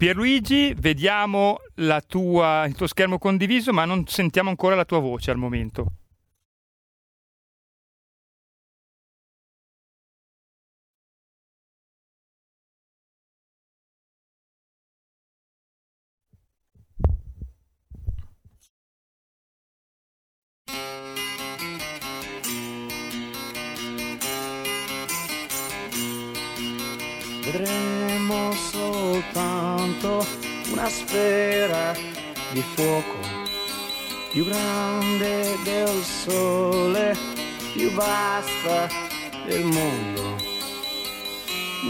Pierluigi, vediamo tua, il tuo schermo condiviso, ma non sentiamo ancora la tua voce al momento. Vedremo una sfera di fuoco più grande del sole, più vasta del mondo.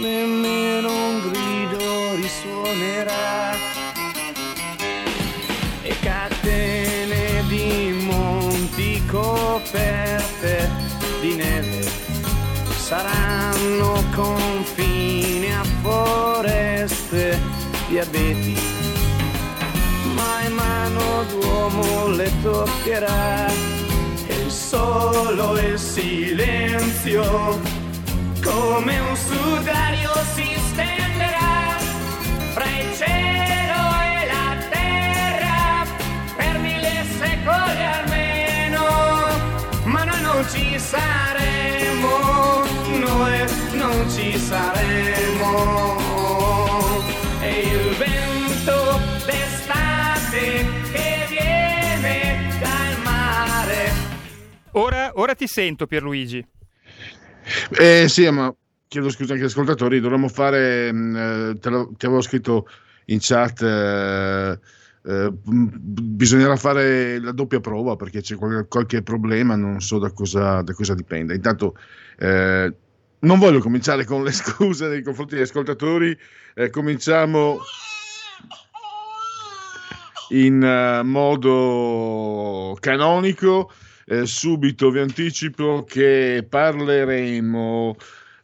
Nemmeno un grido risuonerà e catene di monti coperte di neve saranno confine a foreste di abeti, mano d'uomo le toccherà e solo il silenzio come un sudario si stenderà fra il cielo e la terra per mille secoli almeno, ma noi non ci saremo noi non ci saremo. E il vento Ora, ora ti sento Pierluigi. Eh, sì, ma chiedo scusa anche agli ascoltatori, dovremmo fare, mh, eh, te lo, ti avevo scritto in chat, eh, eh, bisognerà fare la doppia prova perché c'è qualche, qualche problema, non so da cosa, da cosa dipende. Intanto eh, non voglio cominciare con le scuse nei confronti degli ascoltatori, eh, cominciamo in uh, modo canonico. Eh, subito vi anticipo che parleremo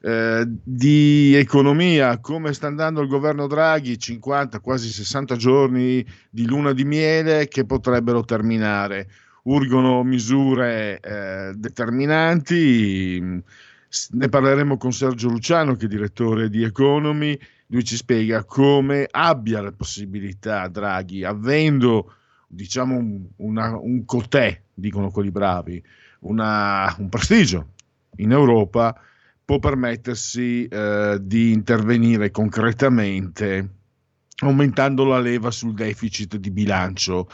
eh, di economia, come sta andando il governo Draghi, 50, quasi 60 giorni di luna di miele che potrebbero terminare. Urgono misure eh, determinanti ne parleremo con Sergio Luciano, che è direttore di Economy. Lui ci spiega come abbia la possibilità, Draghi, avendo diciamo un, una, un cotè, dicono quelli bravi, una, un prestigio in Europa, può permettersi eh, di intervenire concretamente aumentando la leva sul deficit di bilancio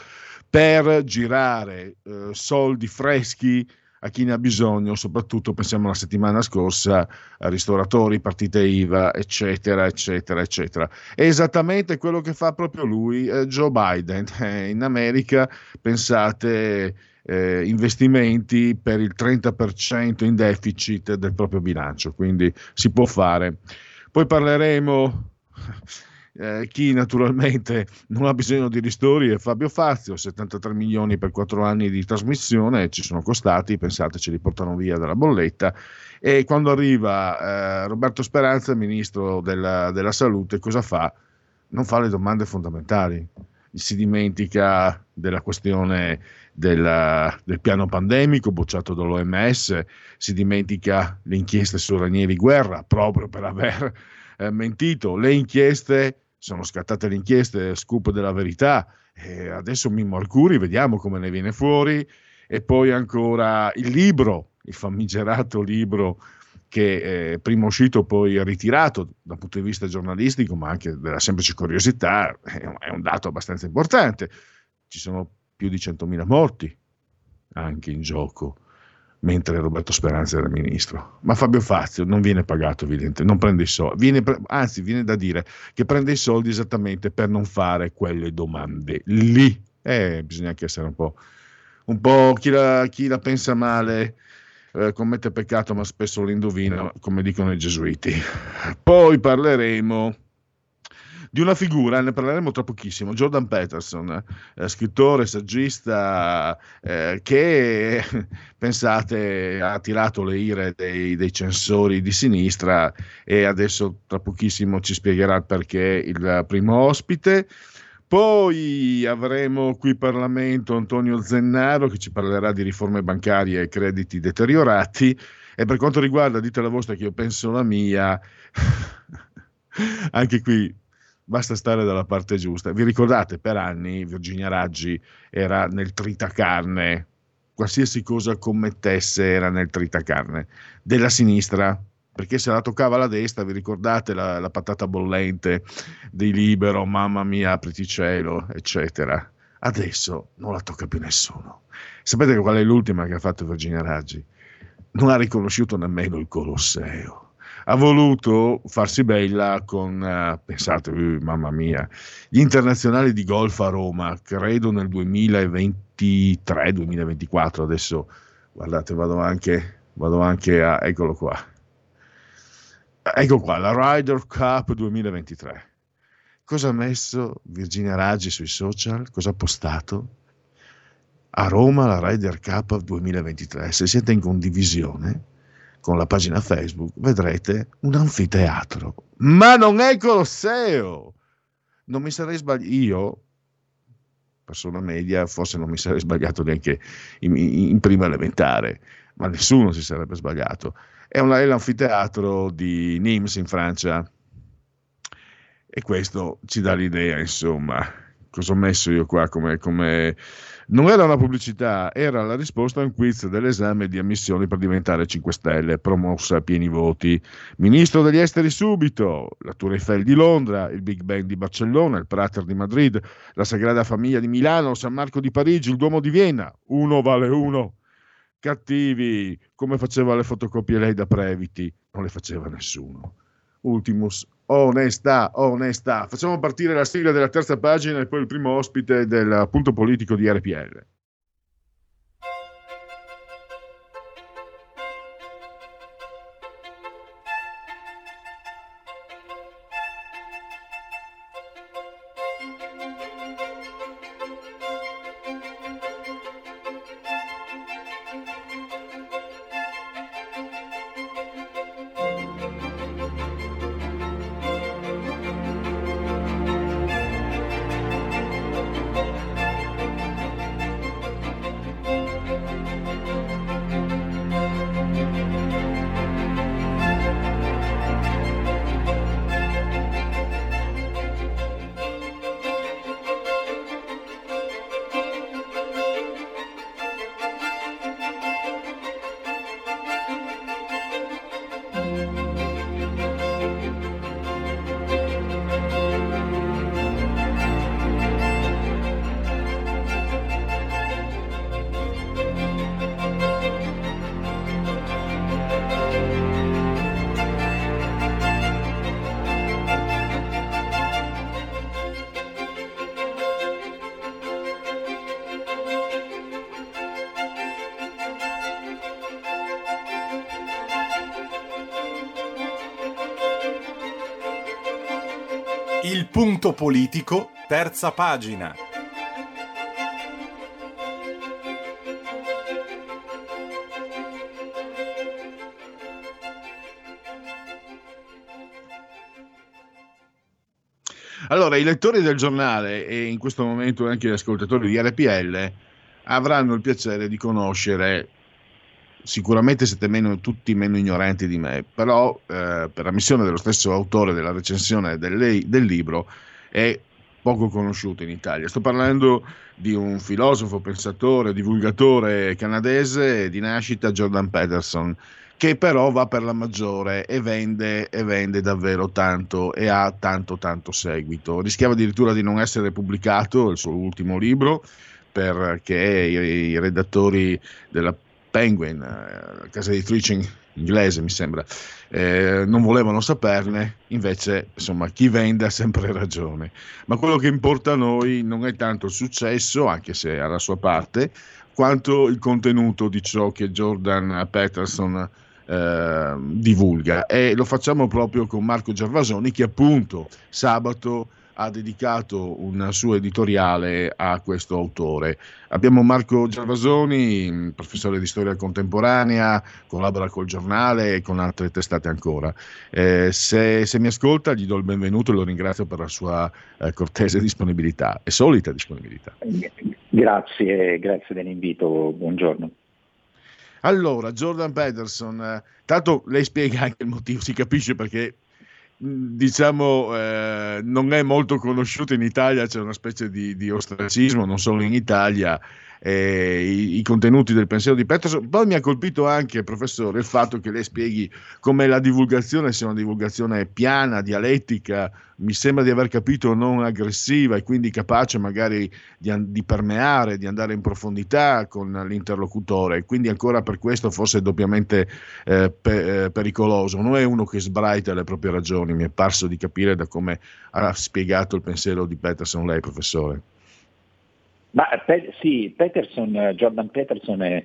per girare eh, soldi freschi a chi ne ha bisogno, soprattutto pensiamo alla settimana scorsa a ristoratori, partite IVA, eccetera, eccetera, eccetera. È esattamente quello che fa proprio lui, eh, Joe Biden. Eh, in America, pensate, eh, investimenti per il 30% in deficit del proprio bilancio, quindi si può fare. Poi parleremo eh, chi naturalmente non ha bisogno di ristori è Fabio Fazio, 73 milioni per 4 anni di trasmissione, ci sono costati, pensate ce li portano via dalla bolletta. E quando arriva eh, Roberto Speranza, ministro della, della salute, cosa fa? Non fa le domande fondamentali, si dimentica della questione della, del piano pandemico bocciato dall'OMS, si dimentica le inchieste su Ranieri Guerra proprio per aver eh, mentito, le inchieste sono scattate le inchieste, scoop della verità, e adesso Mimmo Arcuri, vediamo come ne viene fuori, e poi ancora il libro, il famigerato libro che eh, prima uscito poi ritirato dal punto di vista giornalistico, ma anche della semplice curiosità, è è un dato abbastanza importante. Ci sono più di 100.000 morti anche in gioco mentre Roberto Speranza era ministro. Ma Fabio Fazio non viene pagato, evidentemente, non prende i soldi, viene, anzi viene da dire che prende i soldi esattamente per non fare quelle domande lì. Eh, bisogna anche essere un po', un po' chi, la, chi la pensa male eh, commette peccato, ma spesso lo indovina, come dicono i gesuiti. Poi parleremo di una figura, ne parleremo tra pochissimo, Jordan Peterson, eh, scrittore, saggista, eh, che pensate ha tirato le ire dei, dei, censori di sinistra e adesso tra pochissimo ci spiegherà perché il primo ospite. Poi avremo qui in Parlamento Antonio Zennaro che ci parlerà di riforme bancarie e crediti deteriorati. E per quanto riguarda, dite la vostra che io penso la mia, anche qui basta stare dalla parte giusta. Vi ricordate, per anni Virginia Raggi era nel tritacarne, qualsiasi cosa commettesse era nel tritacarne, della sinistra, perché se la toccava la destra, vi ricordate la, la patata bollente di Libero, mamma mia, apriti cielo, eccetera. Adesso non la tocca più nessuno. Sapete qual è l'ultima che ha fatto Virginia Raggi? Non ha riconosciuto nemmeno il Colosseo ha voluto farsi bella con, uh, pensate, uh, mamma mia, gli internazionali di golf a Roma, credo nel 2023-2024, adesso guardate, vado anche, vado anche a, eccolo qua, ecco qua, la Ryder Cup 2023. Cosa ha messo Virginia Raggi sui social? Cosa ha postato? A Roma la Ryder Cup 2023. Se siete in condivisione, con la pagina Facebook, vedrete un anfiteatro. Ma non è Colosseo! Non mi sarei sbagliato. Io, persona media, forse non mi sarei sbagliato neanche in, in prima elementare, ma nessuno si sarebbe sbagliato. È, una, è l'anfiteatro di Nimes in Francia. E questo ci dà l'idea, insomma, cosa ho messo io qua come, come non era una pubblicità, era la risposta a un quiz dell'esame di ammissione per diventare 5 Stelle, promossa a pieni voti. Ministro degli esteri subito, la Tour Eiffel di Londra, il Big Ben di Barcellona, il Prater di Madrid, la Sagrada Famiglia di Milano, San Marco di Parigi, il Duomo di Vienna. Uno vale uno. Cattivi, come faceva le fotocopie lei da Previti, non le faceva nessuno. Ultimus Onestà, onestà. Facciamo partire la sigla della terza pagina e poi il primo ospite del punto politico di RPL. Punto politico, terza pagina. Allora, i lettori del giornale e in questo momento anche gli ascoltatori di RPL avranno il piacere di conoscere sicuramente siete meno, tutti meno ignoranti di me, però eh, per ammissione dello stesso autore della recensione del, del libro è poco conosciuto in Italia. Sto parlando di un filosofo, pensatore, divulgatore canadese di nascita, Jordan Peterson, che però va per la maggiore e vende, e vende davvero tanto e ha tanto tanto seguito. Rischiava addirittura di non essere pubblicato il suo ultimo libro perché i, i redattori della Penguin, eh, casa editrice inglese mi sembra, eh, non volevano saperne, invece insomma chi vende ha sempre ragione. Ma quello che importa a noi non è tanto il successo, anche se ha la sua parte, quanto il contenuto di ciò che Jordan Peterson eh, divulga e lo facciamo proprio con Marco Gervasoni che appunto sabato ha dedicato un suo editoriale a questo autore. Abbiamo Marco Gervasoni, professore di storia contemporanea, collabora col giornale e con altre testate ancora. Eh, se, se, mi ascolta gli do il benvenuto e lo ringrazio per la sua eh, cortese disponibilità e solita disponibilità. Grazie, grazie dell'invito, buongiorno. Allora, Jordan Peterson, eh, tanto lei spiega anche il motivo, si capisce perché diciamo eh, non è molto conosciuto in Italia, c'è una specie di, di ostracismo, non solo in Italia, eh, i, i, contenuti del pensiero di Peterson. Poi mi ha colpito anche, professore, il fatto che lei spieghi come la divulgazione sia una divulgazione piana, dialettica, mi sembra di aver capito non aggressiva e quindi capace magari di, di permeare, di andare in profondità con l'interlocutore. Quindi ancora per questo forse è doppiamente eh, pe- eh, pericoloso. Non è uno che sbraita le proprie ragioni, mi è parso di capire da come ha spiegato il pensiero di Peterson lei, professore. Ma pe- sì, Peterson, Jordan Peterson è,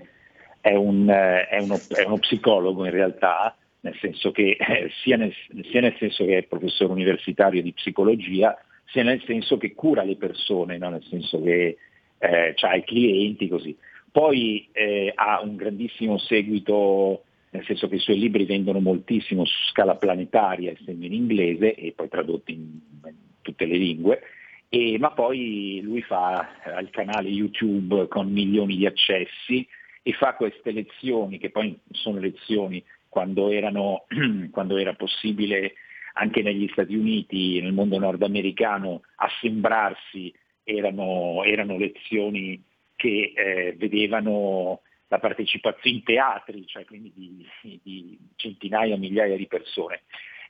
è, un, è, uno, è, uno, psicologo in realtà, nel senso che, eh, sia, nel, sia, nel, senso che è professore universitario di psicologia, sia nel senso che cura le persone, no? nel senso che eh, ha i clienti così. Poi eh, ha un grandissimo seguito, nel senso che i suoi libri vendono moltissimo su scala planetaria, essendo in inglese e poi tradotti in, in tutte le lingue e, ma poi lui fa eh, il canale YouTube con milioni di accessi e fa queste lezioni, che poi sono lezioni quando, erano, quando era possibile anche negli Stati Uniti, nel mondo nordamericano, assembrarsi, erano, erano lezioni che eh, vedevano la partecipazione in teatri, cioè quindi di, di centinaia, migliaia di persone.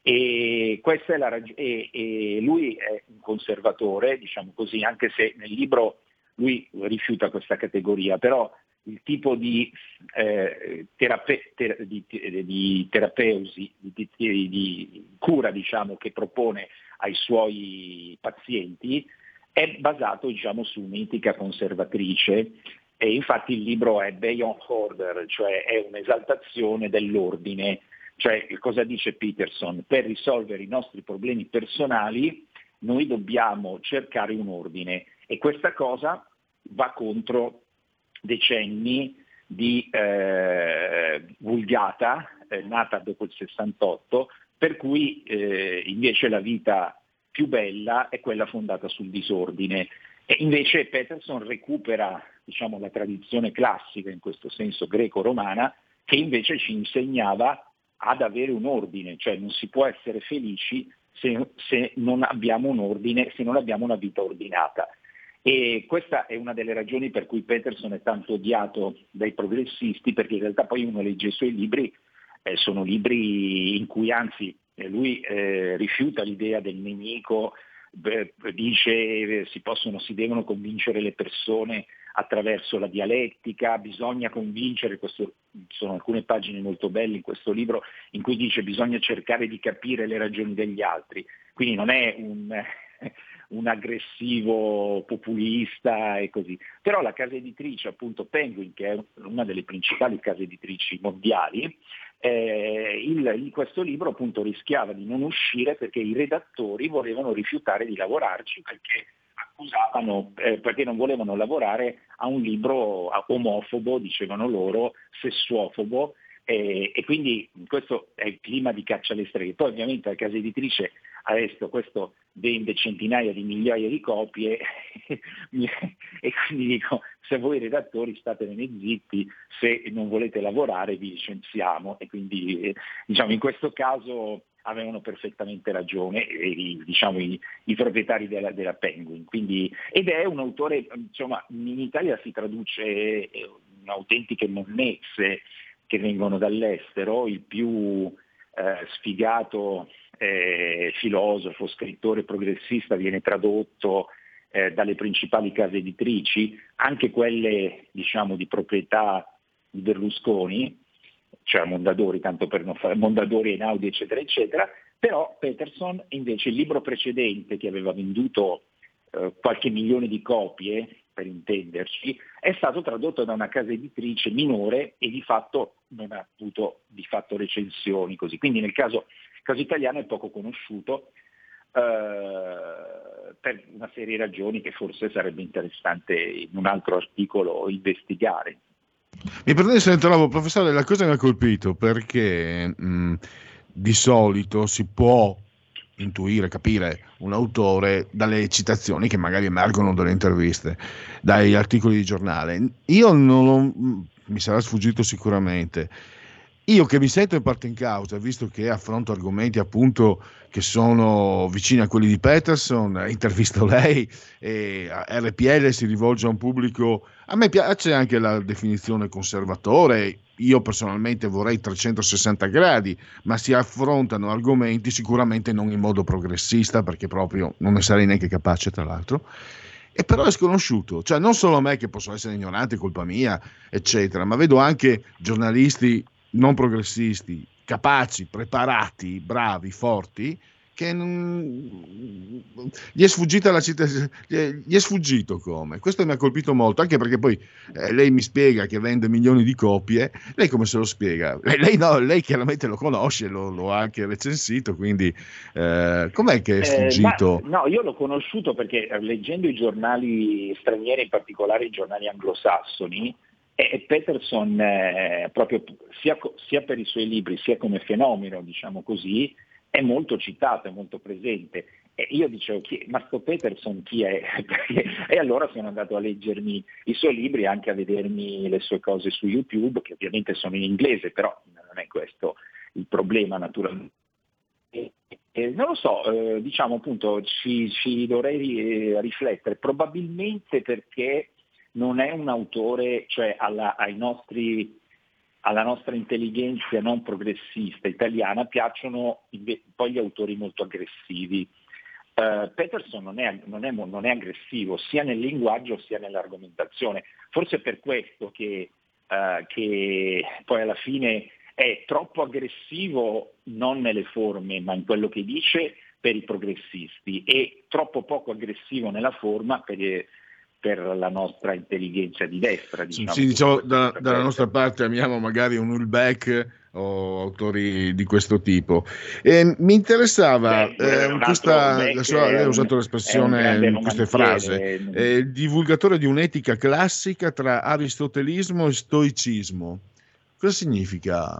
E, rag- e, e lui è un conservatore, diciamo così, anche se nel libro lui rifiuta questa categoria, però il tipo di, eh, terape- ter- di, di terapeusi, di, di, cura diciamo, che propone ai suoi pazienti è basato diciamo, su un'etica conservatrice. E infatti il libro è Beyond Order, cioè è un'esaltazione dell'ordine cioè, cosa dice Peterson? Per risolvere i nostri problemi personali noi dobbiamo cercare un ordine e questa cosa va contro decenni di eh, vulgata eh, nata dopo il 68, per cui eh, invece la vita più bella è quella fondata sul disordine. E invece Peterson recupera diciamo, la tradizione classica, in questo senso greco-romana, che invece ci insegnava ad avere un ordine, cioè non si può essere felici se, se, non abbiamo un ordine, se non abbiamo una vita ordinata. E questa è una delle ragioni per cui Peterson è tanto odiato dai progressisti, perché in realtà poi uno legge i suoi libri, eh, sono libri in cui anzi eh, lui eh, rifiuta l'idea del nemico, beh, dice eh, si, possono, si devono convincere le persone attraverso la dialettica, bisogna convincere, questo, sono alcune pagine molto belle in questo libro in cui dice bisogna cercare di capire le ragioni degli altri, quindi non è un, un aggressivo populista e così. Però la casa editrice, appunto Penguin, che è una delle principali case editrici mondiali, eh, il, questo libro appunto rischiava di non uscire perché i redattori volevano rifiutare di lavorarci perché accusavano eh, perché non volevano lavorare a un libro omofobo, dicevano loro, sessuofobo, eh, e quindi questo è il clima di caccia alle streghe. Poi ovviamente la casa editrice adesso questo vende centinaia di migliaia di copie e quindi dico se voi redattori statevene zitti, se non volete lavorare vi licenziamo e quindi eh, diciamo in questo caso avevano perfettamente ragione i, diciamo, i, i proprietari della, della Penguin. Quindi, ed è un autore, insomma, in Italia si traduce eh, in autentiche monnezze che vengono dall'estero, il più eh, sfigato eh, filosofo, scrittore progressista viene tradotto eh, dalle principali case editrici, anche quelle diciamo, di proprietà di Berlusconi, cioè Mondadori, tanto per non fare Mondadori, Einaudi, eccetera, eccetera, però Peterson invece il libro precedente che aveva venduto eh, qualche milione di copie, per intenderci, è stato tradotto da una casa editrice minore e di fatto non ha avuto di fatto recensioni così. Quindi nel caso, caso italiano è poco conosciuto eh, per una serie di ragioni che forse sarebbe interessante in un altro articolo investigare. Mi perdoni se interrompo, professore, la cosa mi ha colpito perché mh, di solito si può intuire, capire un autore dalle citazioni che magari emergono dalle interviste, dagli articoli di giornale. Io non lo, mi sarà sfuggito sicuramente. Io che mi sento in parte in causa, visto che affronto argomenti appunto che sono vicini a quelli di Peterson, intervisto lei RPL si rivolge a un pubblico, a me piace anche la definizione conservatore, io personalmente vorrei 360 gradi, ma si affrontano argomenti sicuramente non in modo progressista, perché proprio non ne sarei neanche capace tra l'altro. E però è sconosciuto, cioè non solo a me che posso essere ignorante, colpa mia, eccetera, ma vedo anche giornalisti non progressisti, capaci, preparati, bravi, forti, che non... gli è sfuggita la città, gli è sfuggito come. Questo mi ha colpito molto, anche perché poi eh, lei mi spiega che vende milioni di copie, lei come se lo spiega? Lei, no, lei chiaramente lo conosce, lo, lo, ha anche recensito, quindi eh, com'è che è eh, sfuggito? Eh, ma, no, io l'ho conosciuto perché eh, leggendo i giornali stranieri, in particolare i giornali anglosassoni, e Peterson, eh, proprio sia, sia, per i suoi libri, sia come fenomeno, diciamo così, è molto citato, è molto presente. E io dicevo, chi, ma sto Peterson chi è? e allora sono andato a leggermi i suoi libri, anche a vedermi le sue cose su YouTube, che ovviamente sono in inglese, però non è questo il problema naturalmente. E, e non lo so, eh, diciamo appunto, ci, ci dovrei eh, riflettere, probabilmente perché non è un autore, cioè alla, nostri, alla nostra intelligenza non progressista italiana piacciono poi gli autori molto aggressivi. Uh, Peterson non è, non, è, non è, aggressivo sia nel linguaggio sia nell'argomentazione, forse è per questo che, uh, che poi alla fine è troppo aggressivo non nelle forme ma in quello che dice per i progressisti e troppo poco aggressivo nella forma per, per la nostra intelligenza di destra. Diciamo, sì, diciamo da, dalla nostra parte amiamo magari un Ulbeck o autori di questo tipo. E mi interessava, Beh, eh, questa, sua, lei ha usato l'espressione in queste frasi, eh, il divulgatore di un'etica classica tra aristotelismo e stoicismo. Cosa significa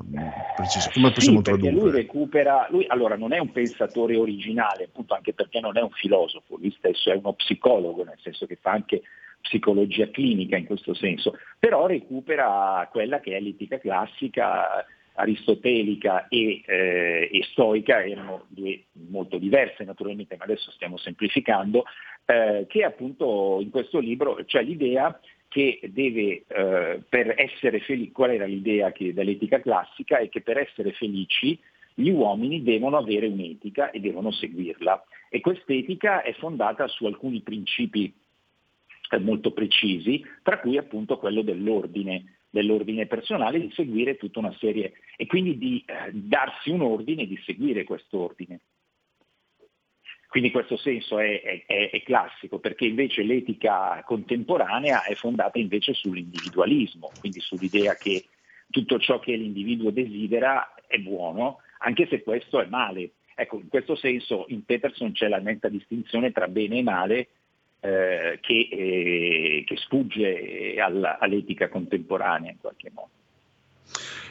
preciso? Come possiamo sì, tradurre? Lui recupera, lui allora non è un pensatore originale, appunto anche perché non è un filosofo, lui stesso è uno psicologo, nel senso che fa anche psicologia clinica in questo senso, però recupera quella che è l'etica classica aristotelica e, eh, e stoica, erano due molto diverse naturalmente, ma adesso stiamo semplificando, eh, che appunto in questo libro c'è l'idea che deve, eh, per essere felici, qual era l'idea che, dell'etica classica? È che per essere felici gli uomini devono avere un'etica e devono seguirla. E quest'etica è fondata su alcuni principi eh, molto precisi, tra cui appunto quello dell'ordine, dell'ordine personale, di seguire tutta una serie e quindi di eh, darsi un ordine e di seguire quest'ordine. Quindi questo senso è, è, è, classico, perché invece l'etica contemporanea è fondata invece sull'individualismo, quindi sull'idea che tutto ciò che l'individuo desidera è buono, anche se questo è male. Ecco, in questo senso in Peterson c'è la netta distinzione tra bene e male eh, che, eh, che, sfugge alla, all'etica contemporanea in qualche modo.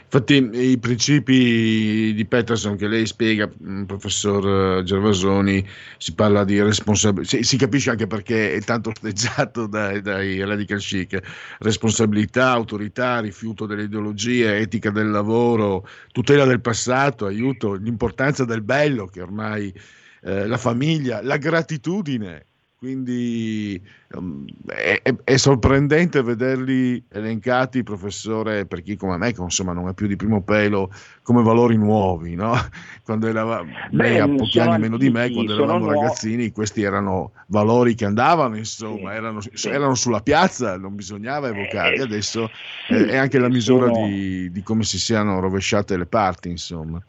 Infatti i principi di Peterson che lei spiega, mm, professor eh, Gervasoni, si parla di responsabilità, si, si, capisce anche perché è tanto osteggiato dai, dai, radical chic, responsabilità, autorità, rifiuto delle ideologie, etica del lavoro, tutela del passato, aiuto, l'importanza del bello che ormai eh, la famiglia, la gratitudine, quindi um, è, è, sorprendente vederli elencati, professore, per chi come me, che insomma non è più di primo pelo, come valori nuovi. No? Quando era, lei ha pochi anni meno di me, quando eravamo ragazzini, questi erano valori che andavano, insomma, sì, erano, sì. erano, sulla piazza, non bisognava evocarli. Eh, Adesso sì, eh, è anche la misura sono... di, di come si siano rovesciate le parti, insomma.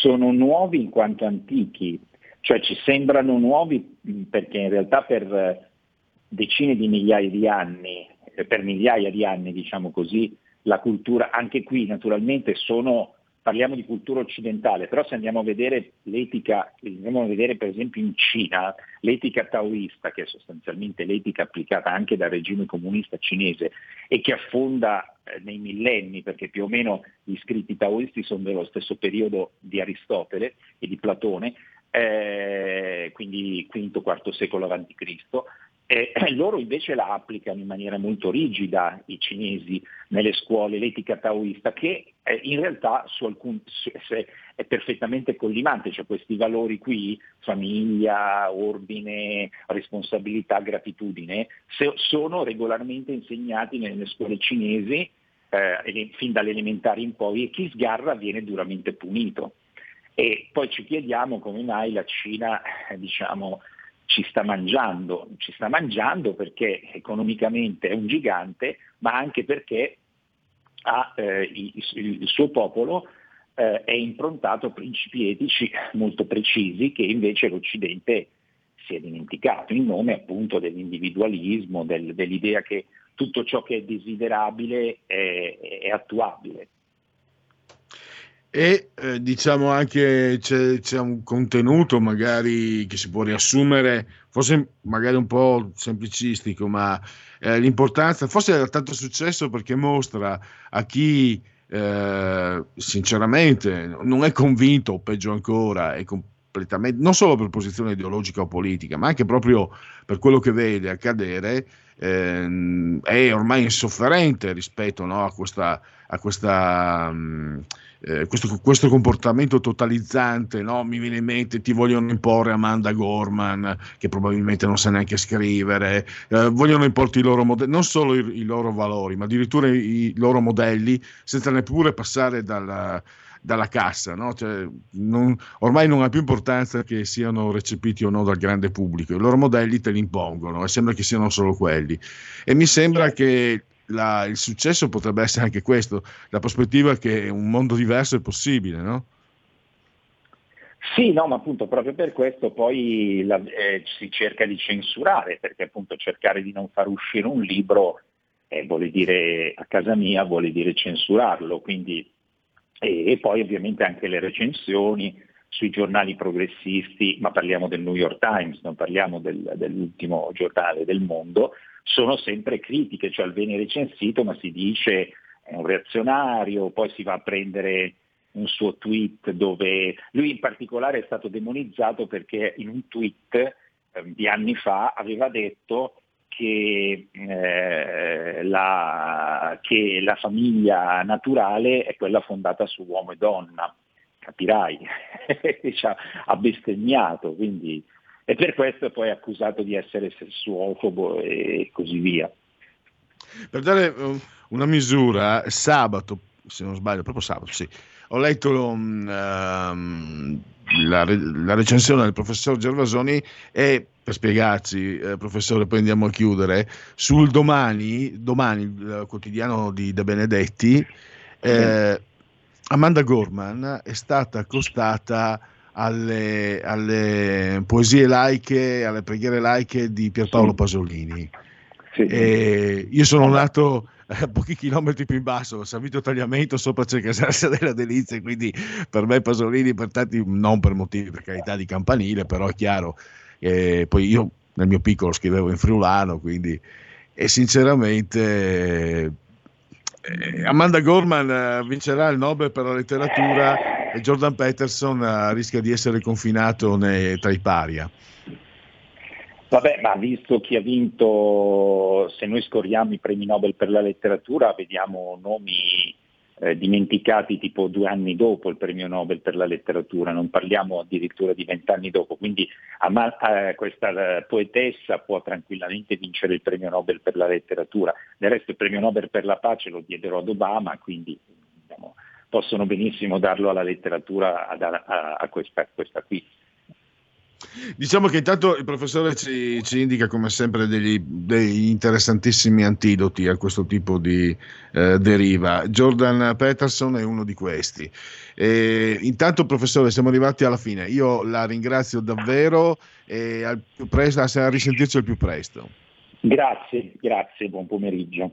Sono nuovi in quanto antichi, cioè ci sembrano nuovi perché in realtà per decine di migliaia di anni, eh, per migliaia di anni diciamo così, la cultura, anche qui naturalmente sono, parliamo di cultura occidentale, però se andiamo a vedere l'etica, andiamo a vedere per esempio in Cina, l'etica taoista, che è sostanzialmente l'etica applicata anche dal regime comunista cinese e che affonda eh, nei millenni, perché più o meno gli scritti taoisti sono dello stesso periodo di Aristotele e di Platone, eh, quindi V-IV secolo a.C., eh, loro invece la applicano in maniera molto rigida, i cinesi, nelle scuole, l'etica taoista, che eh, in realtà su alcun, su, è perfettamente collimante, cioè questi valori qui, famiglia, ordine, responsabilità, gratitudine, se, sono regolarmente insegnati nelle scuole cinesi eh, fin dalle elementari in poi e chi sgarra viene duramente punito. E poi ci chiediamo come mai la Cina eh, diciamo, ci sta mangiando, ci sta mangiando perché economicamente è un gigante, ma anche perché ha, eh, il, il, suo popolo eh, è improntato a principi etici molto precisi che invece l'Occidente si è dimenticato, in nome appunto dell'individualismo, del, dell'idea che tutto ciò che è desiderabile è, è attuabile e eh, diciamo anche c'è, c'è, un contenuto magari che si può riassumere, forse magari un po' semplicistico, ma eh, l'importanza, forse ha tanto successo perché mostra a chi eh, sinceramente non è convinto, o peggio ancora, è completamente, non solo per posizione ideologica o politica, ma anche proprio per quello che vede accadere, ehm, è ormai insofferente rispetto no, a questa... A questa mh, eh, questo, questo, comportamento totalizzante, no? mi viene in mente, ti vogliono imporre Amanda Gorman, che probabilmente non sa neanche scrivere, eh, vogliono importi i loro modelli, non solo i, i, loro valori, ma addirittura i, loro modelli, senza neppure passare dalla, dalla cassa. No? Cioè, non, ormai non ha più importanza che siano recepiti o no dal grande pubblico, i loro modelli te li impongono e sembra che siano solo quelli. E mi sembra che la, il successo potrebbe essere anche questo, la prospettiva che un mondo diverso è possibile, no? Sì, no, ma appunto proprio per questo poi la, eh, si cerca di censurare, perché appunto cercare di non far uscire un libro eh, vuole dire a casa mia, vuole dire censurarlo, quindi, e, e, poi ovviamente anche le recensioni sui giornali progressisti, ma parliamo del New York Times, non parliamo del, dell'ultimo giornale del mondo, sono sempre critiche, cioè viene recensito ma si dice è un reazionario, poi si va a prendere un suo tweet dove lui in particolare è stato demonizzato perché in un tweet eh, di anni fa aveva detto che, eh, la, che la famiglia naturale è quella fondata su uomo e donna, capirai, ha bestemmiato, quindi e per questo è poi accusato di essere sessuofobo e così via. Per dare um, una misura, sabato, se non sbaglio, proprio sabato, sì, ho letto um, la, la, recensione del professor Gervasoni e per spiegarci, eh, professore, poi andiamo a chiudere, sul domani, domani il quotidiano di De Benedetti, eh, Amanda Gorman è stata accostata alle, alle, poesie laiche, alle preghiere laiche di Pierpaolo Pasolini. Sì. io sono nato a pochi chilometri più in basso, San Vito Tagliamento sopra Cercasarsa della Delizia, quindi per me Pasolini per tanti, non per motivi per carità di campanile, però è chiaro, eh, poi io nel mio piccolo scrivevo in friulano, quindi e sinceramente eh, Amanda Gorman eh, vincerà il Nobel per la letteratura e Jordan Peterson eh, rischia di essere confinato nei, tra i paria. Vabbè, ma visto chi ha vinto, se noi scorriamo i premi Nobel per la letteratura, vediamo nomi eh, dimenticati tipo due anni dopo il premio Nobel per la letteratura, non parliamo addirittura di vent'anni dopo, quindi Ama- eh, questa eh, poetessa può tranquillamente vincere il premio Nobel per la letteratura, del resto il premio Nobel per la pace lo diedero ad Obama, quindi possono benissimo darlo alla letteratura, ad, a, a, questa, questa qui. Diciamo che intanto il professore ci, ci indica come sempre degli, degli, interessantissimi antidoti a questo tipo di eh, deriva. Jordan Peterson è uno di questi. E intanto professore siamo arrivati alla fine. Io la ringrazio davvero e al più presto, a risentirci al più presto. Grazie, grazie, buon pomeriggio.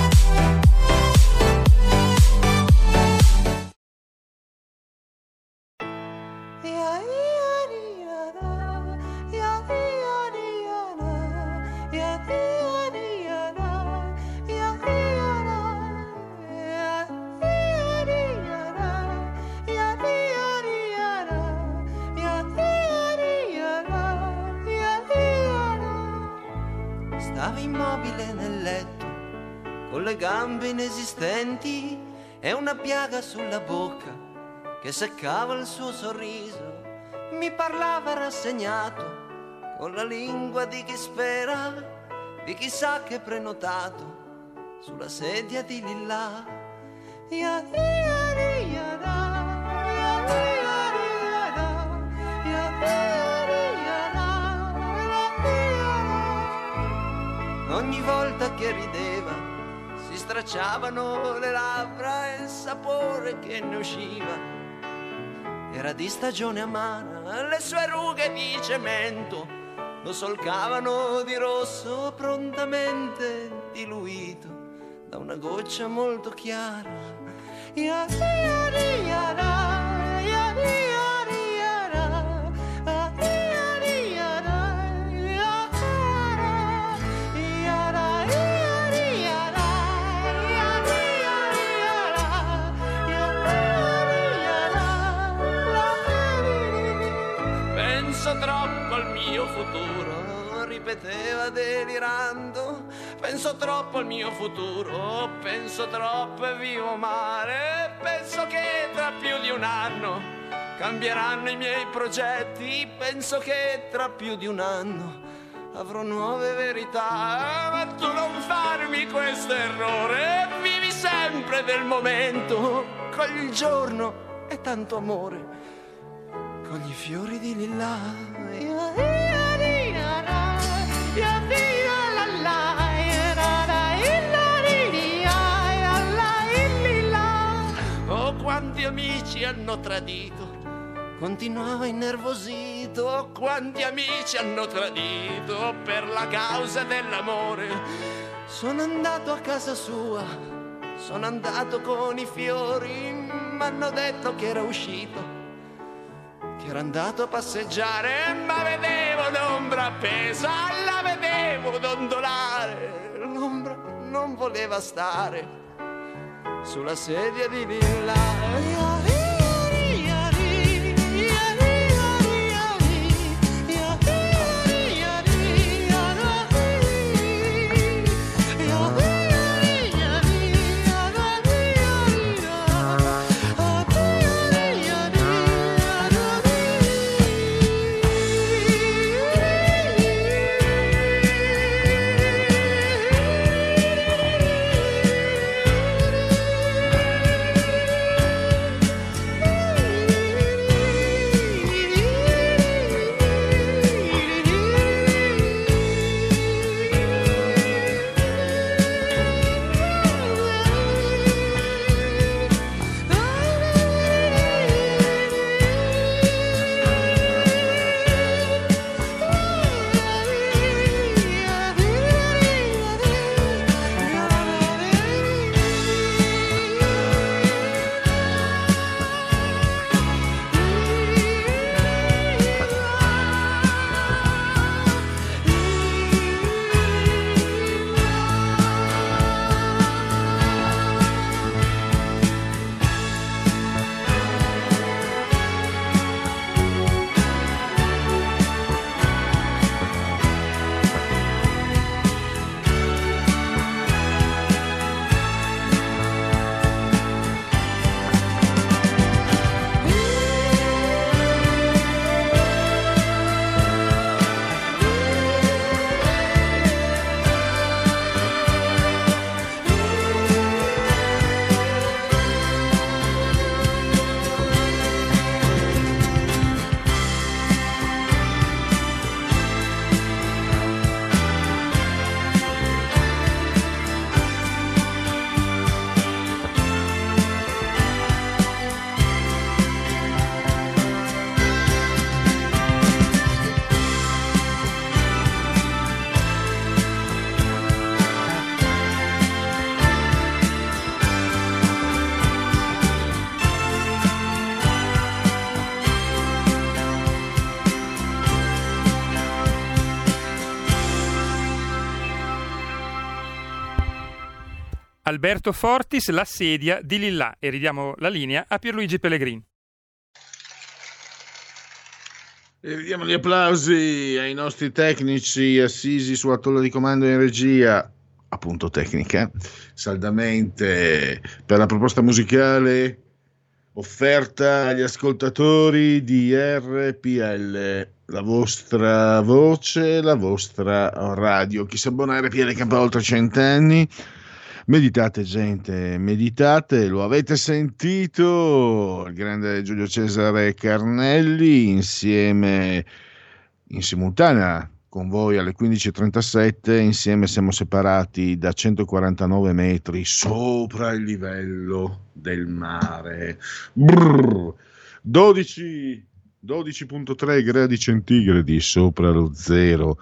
Inesistenti e una piaga sulla bocca che seccava il suo sorriso. Mi parlava rassegnato con la lingua di chi spera, di chi sa che prenotato sulla sedia di Lilla. Ogni volta che rideva stracciavano le labbra e il sapore che ne usciva. Era di stagione amara, le sue rughe di cemento lo solcavano di rosso prontamente diluito da una goccia molto chiara. Yara, yara, yara, ripeteva delirando. Penso troppo al mio futuro, penso troppo e vivo male. Penso che tra più di un anno cambieranno i miei progetti. Penso che tra più di un anno avrò nuove verità. Ma tu non farmi questo errore, vivi sempre del momento. Cogli il giorno e tanto amore. Con i fiori di lilla. Hanno tradito, continuava innervosito, quanti amici hanno tradito per la causa dell'amore. Sono andato a casa sua, sono andato con i fiori, mi hanno detto che era uscito che era andato a passeggiare, ma vedevo l'ombra appesa, la vedevo dondolare, l'ombra non voleva stare sulla sedia di villa. Alberto Fortis l'assedia di Lillà e ridiamo la linea a Pierluigi Pellegrini. E vediamo gli applausi ai nostri tecnici assisi sulla tolla di comando in regia, appunto tecnica, saldamente per la proposta musicale offerta agli ascoltatori di RPL, la vostra voce, la vostra radio. Chi si abbona RPL campa oltre cent'anni. Meditate gente, meditate, lo avete sentito, il grande Giulio Cesare Carnelli insieme in simultanea con voi alle 15.37, insieme siamo separati da 149 metri sopra il livello del mare. Brrr, 12, 12.3 gradi centigradi sopra lo zero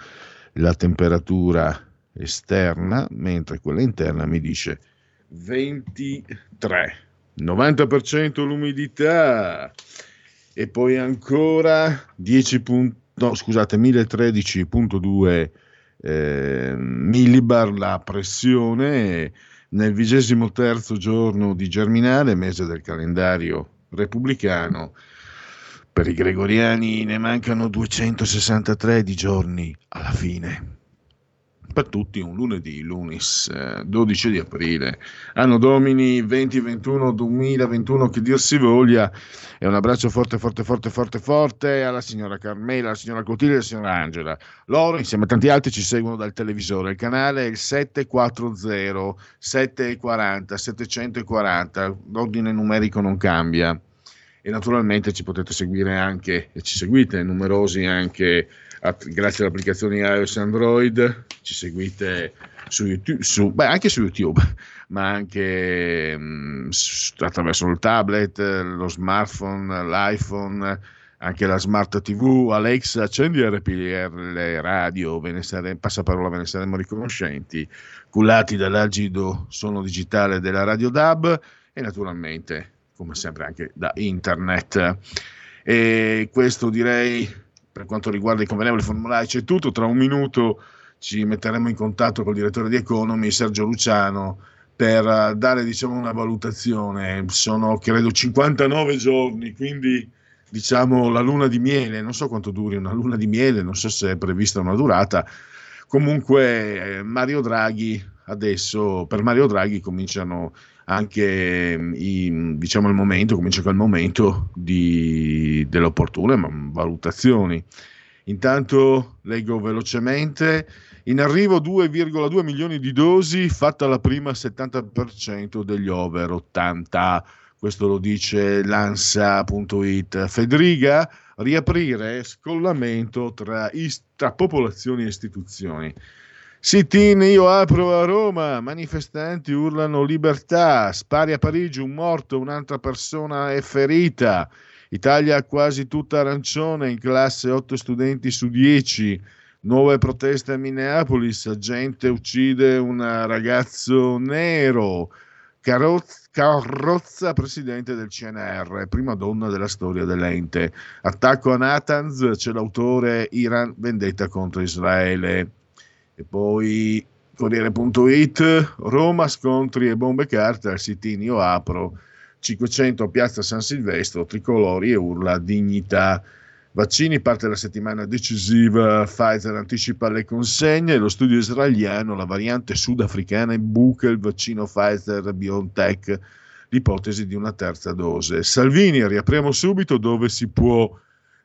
la temperatura esterna, mentre quella interna mi dice 23, 90% l'umidità. E poi ancora 10 no, scusate, 1013.2 eh, millibar la pressione. Nel vigesimo terzo giorno di Germinale, mese del calendario repubblicano. Per i gregoriani ne mancano 263 di giorni alla fine per tutti un lunedì, lunis 12 eh, di aprile, anno domini 2021 2021 che dir si voglia. E un abbraccio forte forte forte forte forte alla signora Carmela, alla signora Cotilli e alla signora Angela. Loro insieme a tanti altri ci seguono dal televisore, il canale è il 740 740 740, l'ordine numerico non cambia. E naturalmente ci potete seguire anche e ci seguite numerosi anche grazie alle applicazioni iOS e Android, ci seguite su YouTube, su, beh, anche su YouTube, ma anche mh, mm, attraverso il tablet, lo smartphone, l'iPhone, anche la smart TV, Alexa, accendi RPL radio, ve ne sare, passaparola ve ne saremo riconoscenti, cullati dall'agido suono digitale della Radio DAB e naturalmente, come sempre, anche da internet. E questo direi per quanto riguarda i convenevoli formulari c'è tutto, tra un minuto ci metteremo in contatto col direttore di Economy, Sergio Luciano, per eh, dare diciamo, una valutazione. Sono credo 59 giorni, quindi diciamo la luna di miele, non so quanto duri una luna di miele, non so se è prevista una durata. Comunque eh, Mario Draghi adesso, per Mario Draghi cominciano anche mm, i, diciamo il momento, comincia col momento di, delle opportune valutazioni. Intanto leggo velocemente, in arrivo 2,2 milioni di dosi, fatta la prima 70% degli over 80. Questo lo dice l'ansa.it. Federica, riaprire scollamento tra, tra popolazioni e istituzioni. Sit-in, io apro a Roma, manifestanti urlano libertà, spari a Parigi, un morto, un'altra persona è ferita. Italia quasi tutta arancione, in classe 8 studenti su 10. Nuove proteste a Minneapolis, agente uccide un ragazzo nero. Carrozza, presidente del CNR, prima donna della storia dell'ente. Attacco a Natanz, c'è l'autore Iran vendetta contro Israele. E poi Corriere.it, Roma, scontri e bombe carte al sit-in Io Apro, 500 a Piazza San Silvestro, tricolori e urla dignità. Vaccini parte la settimana decisiva, Pfizer anticipa le consegne, lo studio israeliano, la variante sudafricana imbuca il vaccino Pfizer BioNTech, l'ipotesi di una terza dose. Salvini, riapriamo subito dove si può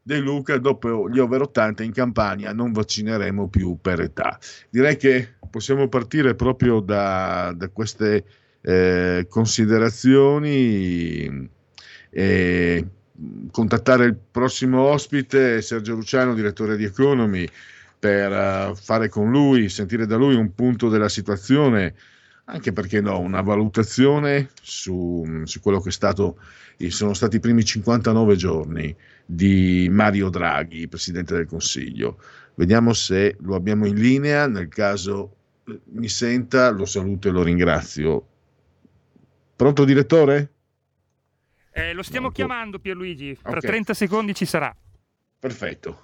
De Luca, dopo gli over 80 in Campania non vaccineremo più per età. Direi che possiamo partire proprio da, da queste eh, considerazioni e contattare il prossimo ospite, Sergio Luciano, direttore di Economy, per uh, fare con lui, sentire da lui un punto della situazione, anche perché no, una valutazione su, su quello che è stato, sono stati i primi 59 giorni di Mario Draghi, Presidente del Consiglio. Vediamo se lo abbiamo in linea, nel caso eh, mi senta, lo saluto e lo ringrazio. Pronto direttore? Eh, lo stiamo Pronto. chiamando Pierluigi, tra okay. 30 secondi ci sarà. Perfetto.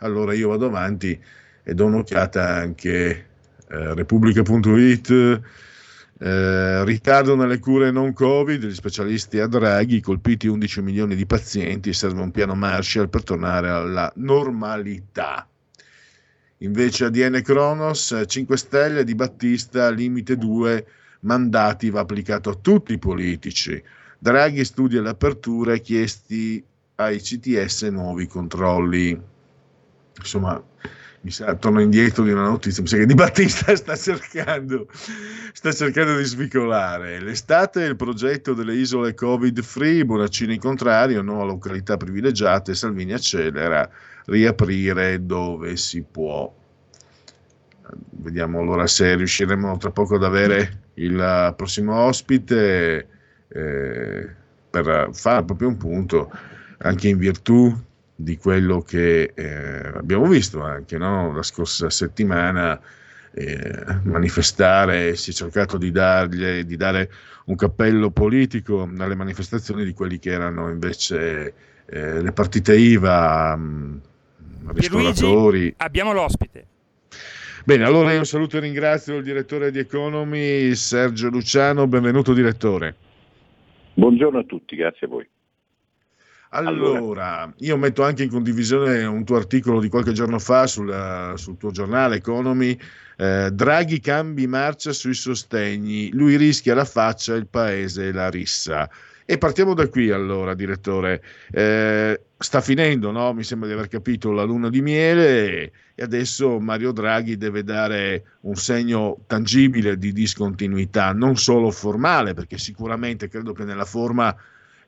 Allora io vado avanti e do un'occhiata anche a eh, repubblica.it Eh, ritardo nelle cure non Covid, gli specialisti a Draghi, colpiti 11 milioni di pazienti, serve un piano Marshall per tornare alla normalità. Invece ADN Kronos, 5 Stelle di Battista, limite 2 mandati va applicato a tutti i politici. Draghi studia le aperture chiesti ai CTS nuovi controlli. Insomma, mi sa, torno indietro di una notizia, mi sa che Di Battista sta cercando, sta cercando di svicolare. L'estate è il progetto delle isole Covid free, Bonaccini contrario, no a località privilegiate, Salvini accelera, riaprire dove si può. Vediamo allora se riusciremo tra poco ad avere il prossimo ospite eh, per fare proprio un punto anche in virtù di quello che eh, abbiamo visto anche no? la scorsa settimana eh, manifestare, si è cercato di, dargli, di dare un cappello politico alle manifestazioni di quelli che erano invece eh, le partite IVA, mh, ristoratori. Luigi, abbiamo l'ospite. Bene, allora io saluto e ringrazio il direttore di Economy, Sergio Luciano, benvenuto direttore. Buongiorno a tutti, grazie a voi. Allora, io metto anche in condivisione un tuo articolo di qualche giorno fa sul, sul tuo giornale Economy. Eh, Draghi cambi marcia sui sostegni, lui rischia la faccia, il paese la rissa. E partiamo da qui allora, direttore. Eh, sta finendo, no? mi sembra di aver capito, la luna di miele e adesso Mario Draghi deve dare un segno tangibile di discontinuità, non solo formale, perché sicuramente credo che nella forma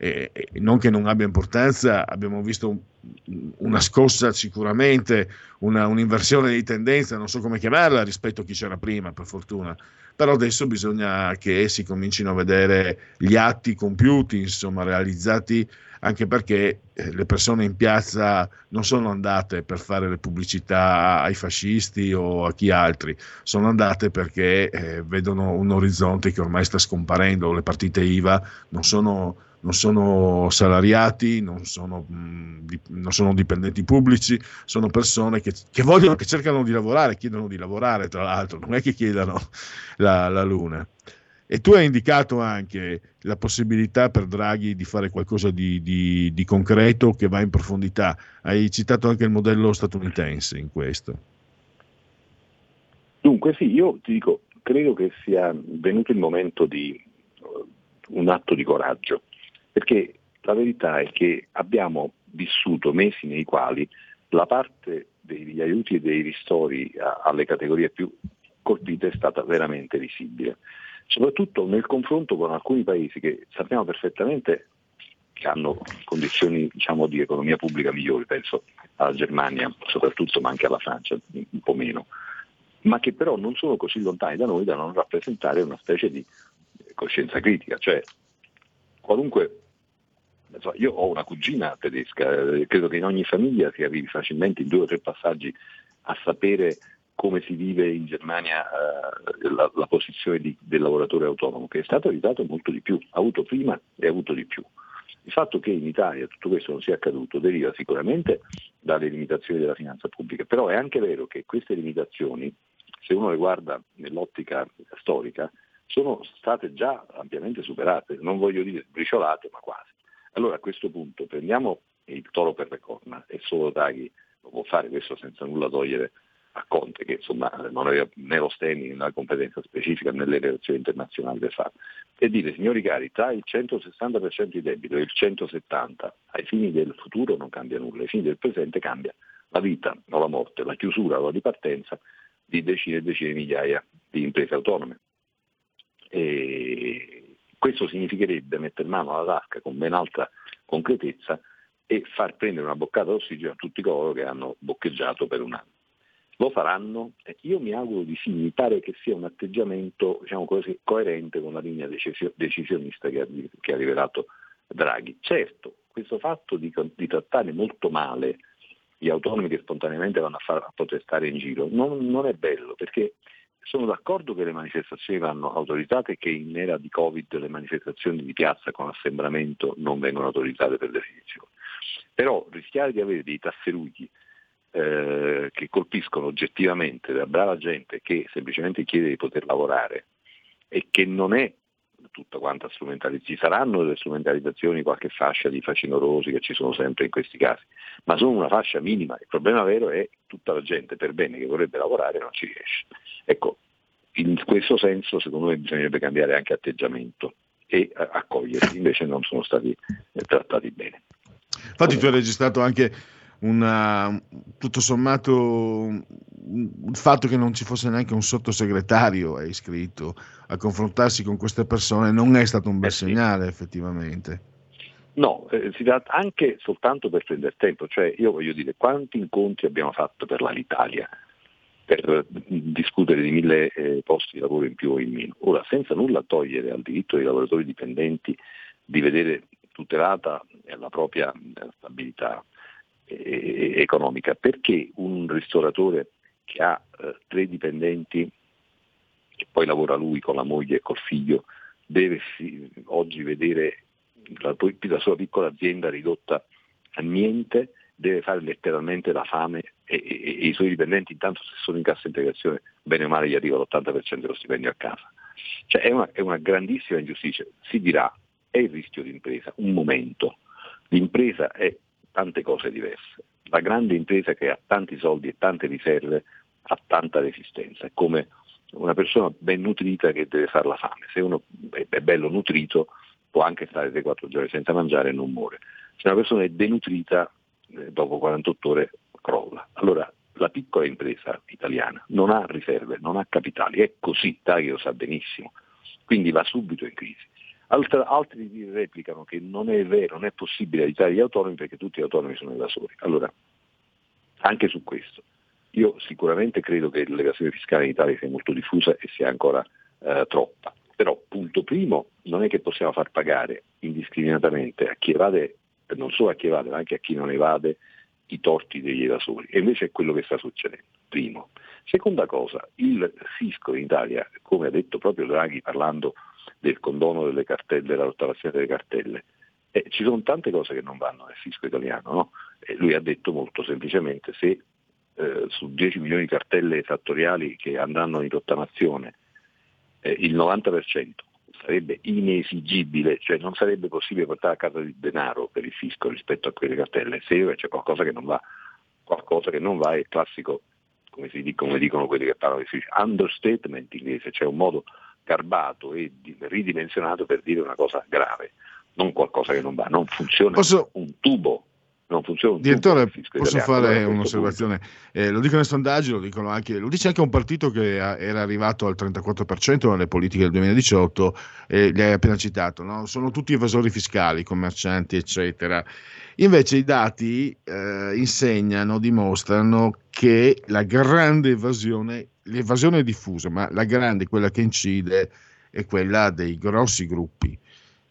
eh, non che non abbia importanza, abbiamo visto un, una scossa sicuramente, una, un'inversione di tendenza, non so come chiamarla rispetto a chi c'era prima, per fortuna. Però adesso bisogna che si comincino a vedere gli atti compiuti, insomma, realizzati, anche perché eh, le persone in piazza non sono andate per fare le pubblicità ai fascisti o a chi altri, sono andate perché eh, vedono un orizzonte che ormai sta scomparendo, le partite IVA non sono non sono salariati, non sono, di, non sono dipendenti pubblici, sono persone che, che, vogliono, che cercano di lavorare, chiedono di lavorare, tra l'altro, non è che chiedano la, la luna. E tu hai indicato anche la possibilità per Draghi di fare qualcosa di, di, di, concreto che va in profondità. Hai citato anche il modello statunitense in questo. Dunque sì, io ti dico, credo che sia venuto il momento di uh, un atto di coraggio perché la verità è che abbiamo vissuto mesi nei quali la parte degli aiuti e dei ristori alle categorie più colpite è stata veramente visibile, soprattutto nel confronto con alcuni paesi che sappiamo perfettamente che hanno condizioni diciamo, di economia pubblica migliori, penso alla Germania soprattutto, ma anche alla Francia un po' meno, ma che però non sono così lontani da noi da non rappresentare una specie di coscienza critica, cioè qualunque io ho una cugina tedesca, eh, credo che in ogni famiglia si arrivi facilmente in due o tre passaggi a sapere come si vive in Germania eh, la, la, posizione di, del lavoratore autonomo, che è stato aiutato molto di più, ha avuto prima e ha avuto di più. Il fatto che in Italia tutto questo non sia accaduto deriva sicuramente dalle limitazioni della finanza pubblica, però è anche vero che queste limitazioni, se uno le guarda nell'ottica storica, sono state già ampiamente superate, non voglio dire briciolate, ma quasi. Allora a questo punto prendiamo il toro per le corna e solo Draghi lo può fare questo senza nulla togliere a Conte che insomma non aveva né lo standing né la competenza specifica nelle relazioni internazionali per farlo e dire signori cari tra il 160% di debito e il 170% ai fini del futuro non cambia nulla, ai fini del presente cambia la vita o la morte, la chiusura o la ripartenza di decine e decine di migliaia di imprese autonome. E questo significherebbe mettere mano alla tasca con ben alta concretezza e far prendere una boccata d'ossigeno a tutti coloro che hanno boccheggiato per un anno. Lo faranno? Io mi auguro di sì, mi pare che sia un atteggiamento diciamo così, coerente con la linea decisionista che ha, che ha rivelato Draghi. Certo, questo fatto di, di, trattare molto male gli autonomi che spontaneamente vanno a, far, a protestare in giro non, non è bello perché sono d'accordo che le manifestazioni vanno autorizzate e che in era di Covid le manifestazioni di piazza con assembramento non vengono autorizzate per definizione. Però rischiare di avere dei tasseruti eh, che colpiscono oggettivamente la brava gente che semplicemente chiede di poter lavorare e che non è tutta quanta strumentalizzazione. Ci saranno delle strumentalizzazioni, qualche fascia di facinorosi che ci sono sempre in questi casi, ma sono una fascia minima. Il problema vero è tutta la gente per bene che vorrebbe lavorare non ci riesce. Ecco, in questo senso secondo me bisognerebbe cambiare anche atteggiamento e accoglierli, invece non sono stati eh, trattati bene. Infatti tu hai registrato anche una, tutto sommato il fatto che non ci fosse neanche un sottosegretario è iscritto a confrontarsi con queste persone non è stato un bel eh sì. segnale effettivamente. No, eh, si tratta anche soltanto per prendere tempo, cioè io voglio dire quanti incontri abbiamo fatto per l'Italia per discutere di mille eh, posti di lavoro in più o in meno. Ora, senza nulla togliere al diritto dei lavoratori dipendenti di vedere tutelata la propria eh, stabilità eh, economica, perché un ristoratore che ha eh, tre dipendenti e poi lavora lui con la moglie e col figlio deve sì, oggi vedere la, la sua piccola azienda ridotta a niente deve fare letteralmente la fame e, e, e, i suoi dipendenti intanto se sono in cassa integrazione bene o male gli arriva l'80% dello stipendio a casa. Cioè è una, è una grandissima ingiustizia. Si dirà è il rischio di impresa, un momento. L'impresa è tante cose diverse. La grande impresa che ha tanti soldi e tante riserve ha tanta resistenza. È come una persona ben nutrita che deve fare la fame. Se uno è bello nutrito può anche stare 3-4 giorni senza mangiare e non muore. Se una persona è denutrita eh, dopo 48 ore crolla. Allora la piccola impresa italiana non ha riserve, non ha capitali, è così, Taghi lo sa benissimo, quindi va subito in crisi. Altra, altri replicano che non è vero, non è possibile aiutare gli autonomi perché tutti gli autonomi sono evasori. Allora, anche su questo, io sicuramente credo che l'evasione fiscale in Italia sia molto diffusa e sia ancora eh, troppa, però punto primo non è che possiamo far pagare indiscriminatamente a chi evade non solo a chi evade ma anche a chi non evade i torti degli evasori e invece è quello che sta succedendo. Primo. Seconda cosa, il fisco in Italia, come ha detto proprio Draghi parlando del condono delle cartelle, della rottamazione delle cartelle, eh, ci sono tante cose che non vanno nel fisco italiano. No? lui ha detto molto semplicemente se eh, su 10 milioni di cartelle esattoriali che andranno in rottamazione eh, il 90% sarebbe inesigibile, cioè non sarebbe possibile portare a casa il denaro per il fisco rispetto a quelle cartelle, se c'è qualcosa che non va, qualcosa che non va è classico, come, dice, come dicono quelli che parlano di fisco, understatement inglese, cioè un modo garbato e ridimensionato per dire una cosa grave, non qualcosa che non va, non funziona Posso... un tubo non funziona. Direttore, posso italiano, fare un'osservazione? Eh, lo dicono i sondaggi, lo, dicono anche, lo dice anche un partito che era arrivato al 34% nelle politiche del 2018, eh, li hai appena citato, no? sono tutti evasori fiscali, commercianti, eccetera. Invece i dati eh, insegnano, dimostrano che la grande evasione, l'evasione è diffusa, ma la grande, quella che incide, è quella dei grossi gruppi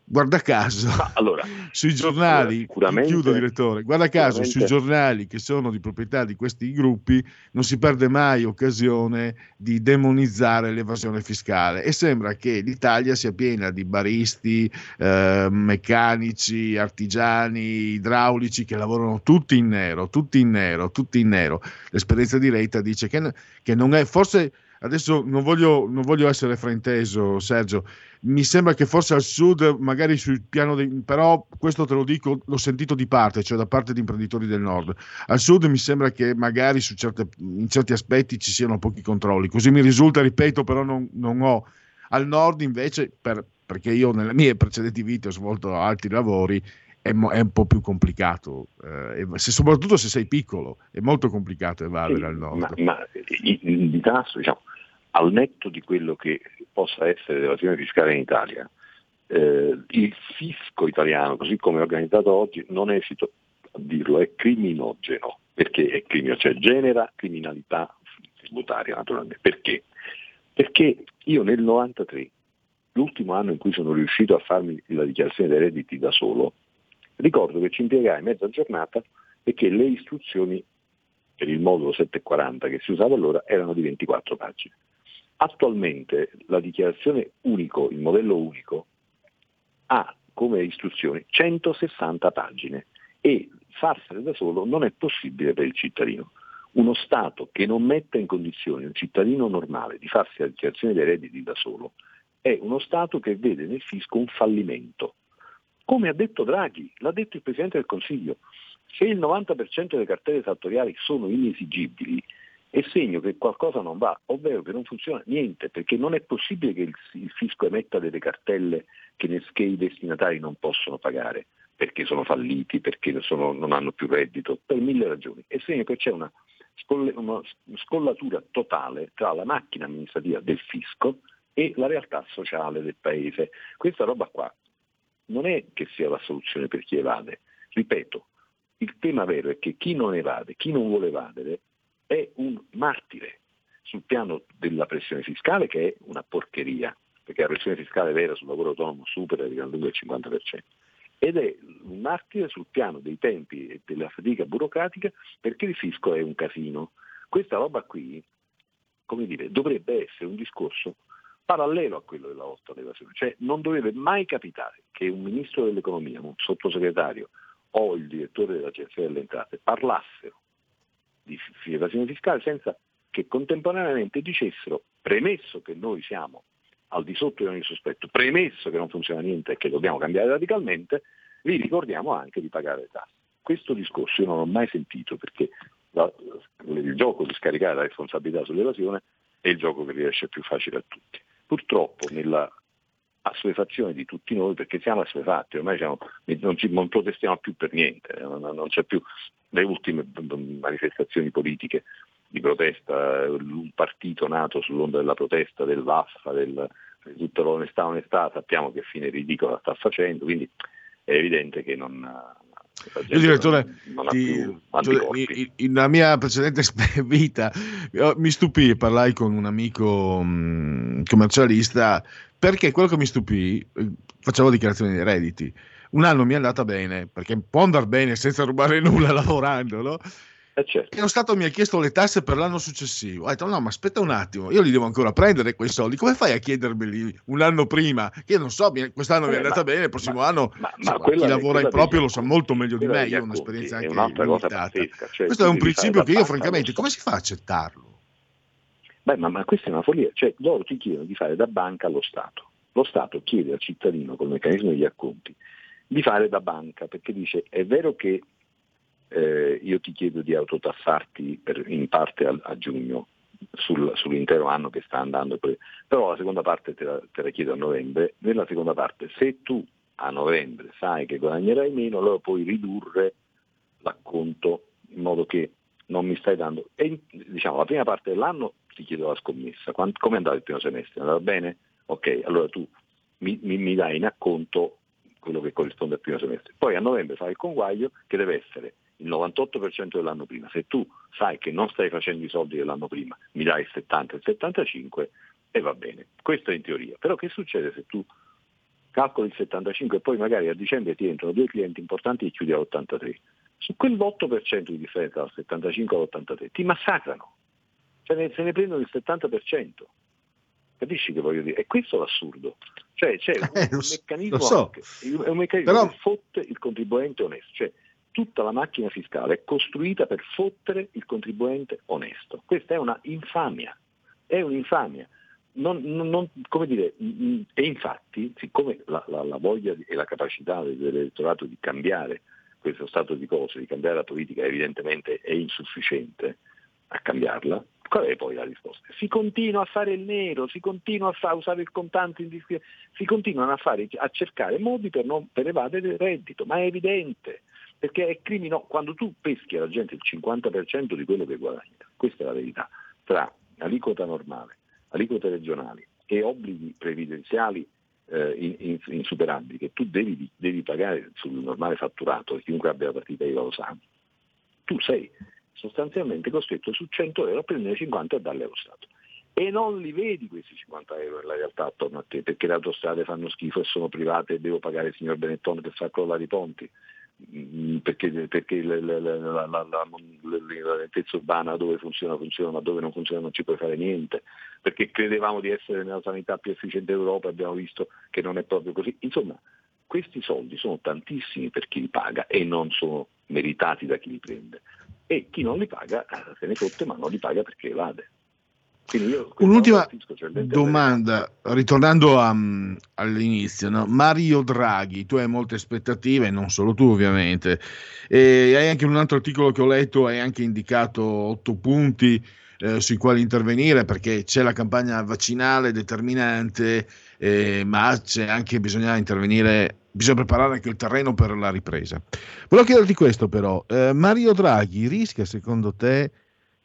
guarda caso, allora, sui giornali, chiudo direttore, guarda caso sui giornali che sono di proprietà di questi gruppi non si perde mai occasione di demonizzare l'evasione fiscale. E sembra che l'Italia sia piena di baristi, eh, meccanici, artigiani, idraulici che lavorano tutti in nero, tutti in nero, tutti in nero. L'esperienza di Reita dice che, che non è, forse adesso non voglio, non voglio essere frainteso Sergio, mi sembra che forse al sud, magari sul piano, di, però questo te lo dico, l'ho sentito di parte, cioè da parte di imprenditori del nord. Al sud mi sembra che magari certe, in certi aspetti ci siano pochi controlli, così mi risulta, ripeto, però non, non ho. Al nord invece, per, perché io nelle mie precedenti vite ho svolto altri lavori, è, è un po' più complicato, eh, se, soprattutto se sei piccolo, è molto complicato evadere sì, al nord. Ma, ma di tasso, diciamo, al netto di quello che possa essere l'evasione fiscale in Italia, eh, il fisco italiano, così come è organizzato oggi, non esito a dirlo, è criminogeno, perché è criminogeno, cioè genera criminalità tributaria naturalmente. Perché? Perché io nel 93, l'ultimo anno in cui sono riuscito a farmi la dichiarazione dei redditi da solo, ricordo che ci impiegai mezza giornata e che le istruzioni per il modulo 740 che si usava allora erano di 24 pagine. Attualmente la dichiarazione unico, il modello unico, ha come istruzioni 160 pagine e farsene da solo non è possibile per il cittadino. Uno Stato che non metta in condizione un cittadino normale di farsi la dichiarazione dei redditi da solo è uno Stato che vede nel fisco un fallimento. Come ha detto Draghi, l'ha detto il Presidente del Consiglio, se il 90% delle cartelle esattoriali sono inesigibili, è segno che qualcosa non va, ovvero che non funziona niente, perché non è possibile che il, fisco emetta delle cartelle che, i destinatari non possono pagare, perché sono falliti, perché sono, non hanno più reddito, per mille ragioni. È segno che c'è una, una scollatura totale tra la macchina amministrativa del fisco e la realtà sociale del paese. Questa roba qua non è che sia la soluzione per chi evade, ripeto, il tema vero è che chi non evade, chi non vuole evadere, è un martire sul piano della pressione fiscale che è una porcheria, perché la pressione fiscale vera sul lavoro autonomo supera di gran lunga il 50%, ed è un martire sul piano dei tempi e della fatica burocratica perché il fisco è un casino. Questa roba qui, come dire, dovrebbe essere un discorso parallelo a quello della lotta all'evasione, cioè non dovrebbe mai capitare che un ministro dell'economia, un sottosegretario o il direttore dell'Agenzia delle Entrate parlassero di evasione fiscale senza che contemporaneamente dicessero, premesso che noi siamo al di sotto di ogni sospetto, premesso che non funziona niente e che dobbiamo cambiare radicalmente, vi ricordiamo anche di pagare le tasse. Questo discorso io non l'ho mai sentito perché il gioco di scaricare la responsabilità sull'evasione è il gioco che riesce più facile a tutti. Purtroppo nella assuefazione di tutti noi perché siamo assuefatti, ormai siamo, non, ci, non, protestiamo più per niente, non, non, c'è più le ultime manifestazioni politiche di protesta, un partito nato sull'onda della protesta, del Vaffa, del, di tutta l'onestà onestà, sappiamo che fine ridicola sta facendo, quindi è evidente che non, io direttore, di, cioè, nella mia precedente vita mi stupì, parlai con un amico mh, commercialista perché quello che mi stupì, eh, facevo dichiarazioni dei redditi, un anno mi è andata bene, perché può andare bene senza rubare nulla lavorando, no? Eh certo. E lo Stato mi ha chiesto le tasse per l'anno successivo. Ho detto: no, ma aspetta un attimo, io li devo ancora prendere quei soldi. Come fai a chiedermeli un anno prima? Che io non so, quest'anno eh, mi è andata ma, bene, il prossimo ma, anno ma, insomma, chi lavora in proprio lo sa molto meglio di me. Io ho un'esperienza anche limitata. Cioè, Questo è un principio che io, francamente, come si fa a accettarlo? Beh, ma, ma questa è una follia. Cioè, loro ti chiedono di fare da banca allo Stato. Lo Stato chiede al cittadino, col meccanismo degli acconti, di fare da banca, perché dice è vero che eh, io ti chiedo di autotassarti per, in parte a, a giugno sul, sull'intero anno che sta andando, però la seconda parte te la, te la, chiedo a novembre, nella seconda parte se tu a novembre sai che guadagnerai meno, allora puoi ridurre l'acconto in modo che non mi stai dando. E, diciamo, la prima parte dell'anno ti chiedo la scommessa, come è andato il primo semestre? È andato bene? Ok, allora tu mi, mi, mi dai in acconto quello che corrisponde al primo semestre. Poi a novembre fai il conguaglio che deve essere il 98% dell'anno prima. Se tu sai che non stai facendo i soldi dell'anno prima, mi dai il 70, il 75 e va bene. Questo è in teoria. Però che succede se tu calcoli il 75 e poi magari a dicembre ti entrano due clienti importanti e chiudi all'83? Su quell'8% di differenza dal 75 all'83 ti massacrano. Cioè se ne prendono il 70%. Capisci che voglio dire? E questo è l'assurdo. Cioè c'è un, eh, meccanismo, so. anche, è un meccanismo Però... che fotte il contribuente onesto. Cioè, tutta la macchina fiscale è costruita per fottere il contribuente onesto. Questa è una infamia, è un'infamia. Non, non, come dire, e infatti, siccome la, la, la voglia e la capacità dell'elettorato di cambiare questo stato di cose, di cambiare la politica, evidentemente è insufficiente a cambiarla, Qual è poi la risposta? Si continua a fare il nero, si continua a, fa- usare il contante indiscreto, si continuano a, fare, a cercare modi per, non, per evadere il reddito, ma è evidente, perché è criminoso. Quando tu peschi alla gente il 50% di quello che guadagna, questa è la verità, tra aliquota normale, aliquote regionali e obblighi previdenziali eh, insuperabili che tu devi, devi, pagare sul normale fatturato, chiunque abbia la partita IVA lo sa, tu sei sostanzialmente costretto su 100 euro a prendere 50 e darli allo Stato. E non li vedi questi 50 euro nella realtà attorno a te, perché le autostrade fanno schifo e sono private e devo pagare il signor Benettone per far crollare i ponti, perché, perché la, la, la, la, lentezza urbana dove funziona funziona, ma dove non funziona non ci puoi fare niente, perché credevamo di essere nella sanità più efficiente d'Europa e abbiamo visto che non è proprio così. Insomma, questi soldi sono tantissimi per chi li paga e non sono meritati da chi li prende e chi non li paga eh, se ne fotte ma non li paga perché evade. Io Un'ultima cioè, domanda, ritornando a- all'inizio, no? Mario Draghi, tu hai molte aspettative, non solo tu ovviamente, e hai anche un altro articolo che ho letto, hai anche indicato otto punti eh, sui quali intervenire perché c'è la campagna vaccinale determinante, eh, ma c'è anche bisogna intervenire, bisogna preparare anche il terreno per la ripresa. Volevo chiederti questo però, eh, Mario Draghi rischia secondo te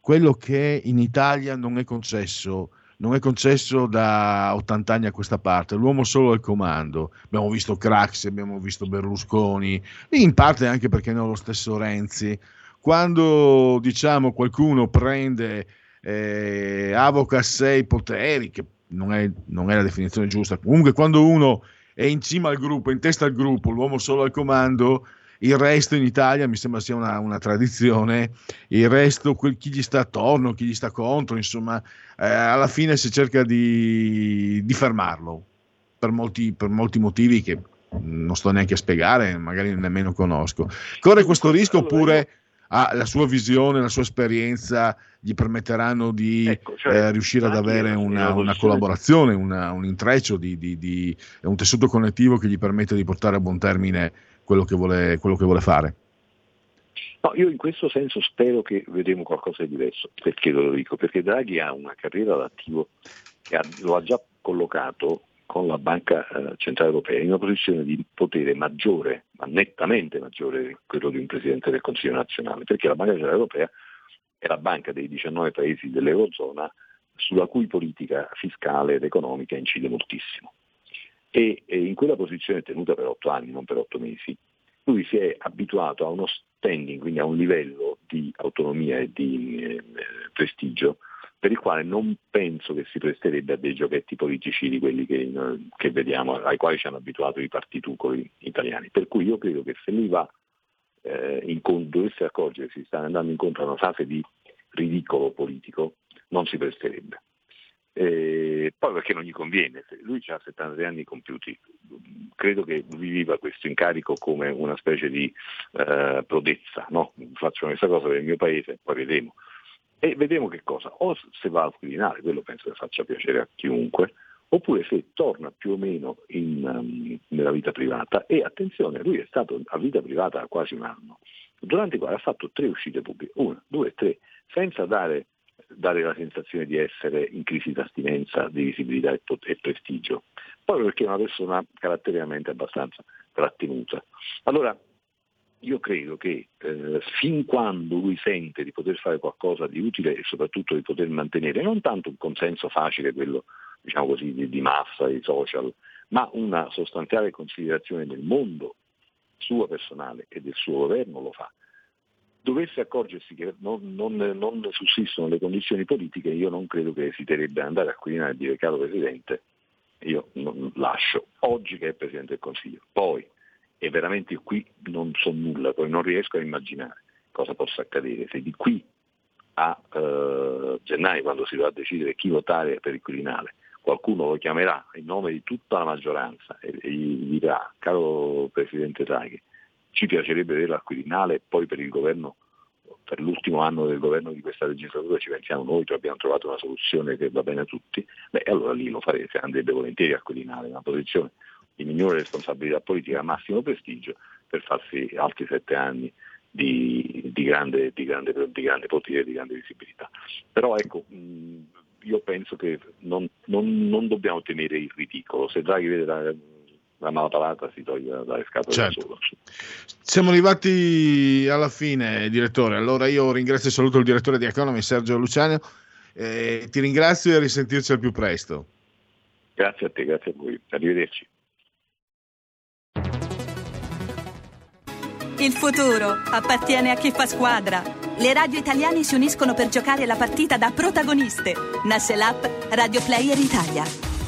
quello che in Italia non è concesso, non è concesso da 80 anni a questa parte, l'uomo solo al comando. Abbiamo visto Craxi, abbiamo visto Berlusconi, in parte anche perché non lo stesso Renzi. Quando diciamo qualcuno prende, eh, avoca a sé i poteri, che non è, non è la definizione giusta, comunque quando uno è in cima al gruppo, in testa al gruppo, l'uomo solo al comando, il resto in Italia mi sembra sia una, una tradizione, il resto, quel- chi gli sta attorno, chi gli sta contro, insomma, eh, alla fine si cerca di, di fermarlo per molti, per molti motivi che non sto neanche a spiegare, magari nemmeno conosco. Corre questo rischio oppure ah, la sua visione, la sua esperienza gli permetteranno di cioè, eh, riuscire ad avere una, una collaborazione, una- un intreccio, di, di- di- un tessuto connettivo che gli permette di portare a buon termine quello che vuole, quello che vuole fare. No, io in questo senso spero che vedremo qualcosa di diverso. Perché lo dico? Perché Draghi ha una carriera d'attivo che lo ha già collocato con la Banca eh, Centrale Europea in una posizione di potere maggiore, ma nettamente maggiore di quello di un Presidente del Consiglio nazionale, perché la Banca Centrale Europea è la banca dei 19 paesi dell'Eurozona sulla cui politica fiscale ed economica incide moltissimo. E, e in quella posizione tenuta per otto anni, non per otto mesi, lui si è abituato a uno standing, quindi a un livello di autonomia e di eh, prestigio per il quale non penso che si presterebbe a dei giochetti politici di quelli che, che vediamo, ai quali ci hanno abituato i partitucoli italiani. Per cui io credo che se lui va eh, incon- dovesse accorgere che si sta andando incontro a una fase di ridicolo politico, non si presterebbe. Eh, poi perché non gli conviene, lui ha 73 anni compiuti, credo che viva questo incarico come una specie di eh, prodezza, no? faccio questa cosa per il mio paese, poi vedremo. E vedremo che cosa, o se va al Quirinale, quello penso che faccia piacere a chiunque, oppure se torna più o meno in, um, nella vita privata. E attenzione, lui è stato a vita privata quasi un anno, durante i quali ha fatto tre uscite pubbliche, una, due, tre, senza dare, dare la sensazione di essere in crisi d'astinenza di visibilità e, e prestigio, poi perché è una persona caratterialmente abbastanza trattenuta. Allora, io credo che eh, fin quando lui sente di poter fare qualcosa di utile e soprattutto di poter mantenere non tanto un consenso facile, quello diciamo così, di, di massa, di social, ma una sostanziale considerazione del mondo suo personale e del suo governo lo fa. Dovesse accorgersi che non, non, non sussistono le condizioni politiche, io non credo che esiterebbe ad andare a Quirinale e dire caro Presidente, io non lascio, oggi che è Presidente del Consiglio, poi e veramente qui non so nulla, poi non riesco a immaginare cosa possa accadere se di qui a eh, gennaio, quando si dovrà decidere chi votare per il Quirinale, qualcuno lo chiamerà in nome di tutta la maggioranza e, e gli dirà, caro Presidente Draghi, ci piacerebbe vederlo al Quirinale e poi per il governo, per l'ultimo anno del governo di questa legislatura ci pensiamo noi, cioè abbiamo trovato una soluzione che va bene a tutti, beh allora lì lo farete, andrebbe volentieri al Quirinale, una posizione di minore responsabilità politica, massimo prestigio, per farsi altri sette anni di, di, grande, di, grande, di grande potere di grande visibilità. Però ecco, io penso che non, non, non, dobbiamo temere il ridicolo, se Draghi vede la, la malapalata si toglie dalle scatole Certo. da solo. Siamo arrivati alla fine, direttore. Allora io ringrazio e saluto il direttore di Economy, Sergio Luciano. Eh, ti ringrazio e a risentirci al più presto. Grazie a te, grazie a voi. Arrivederci. Il futuro appartiene a chi fa squadra. Le radio italiane si uniscono per giocare la partita da protagoniste. Nasce l'app Radio Player Italia.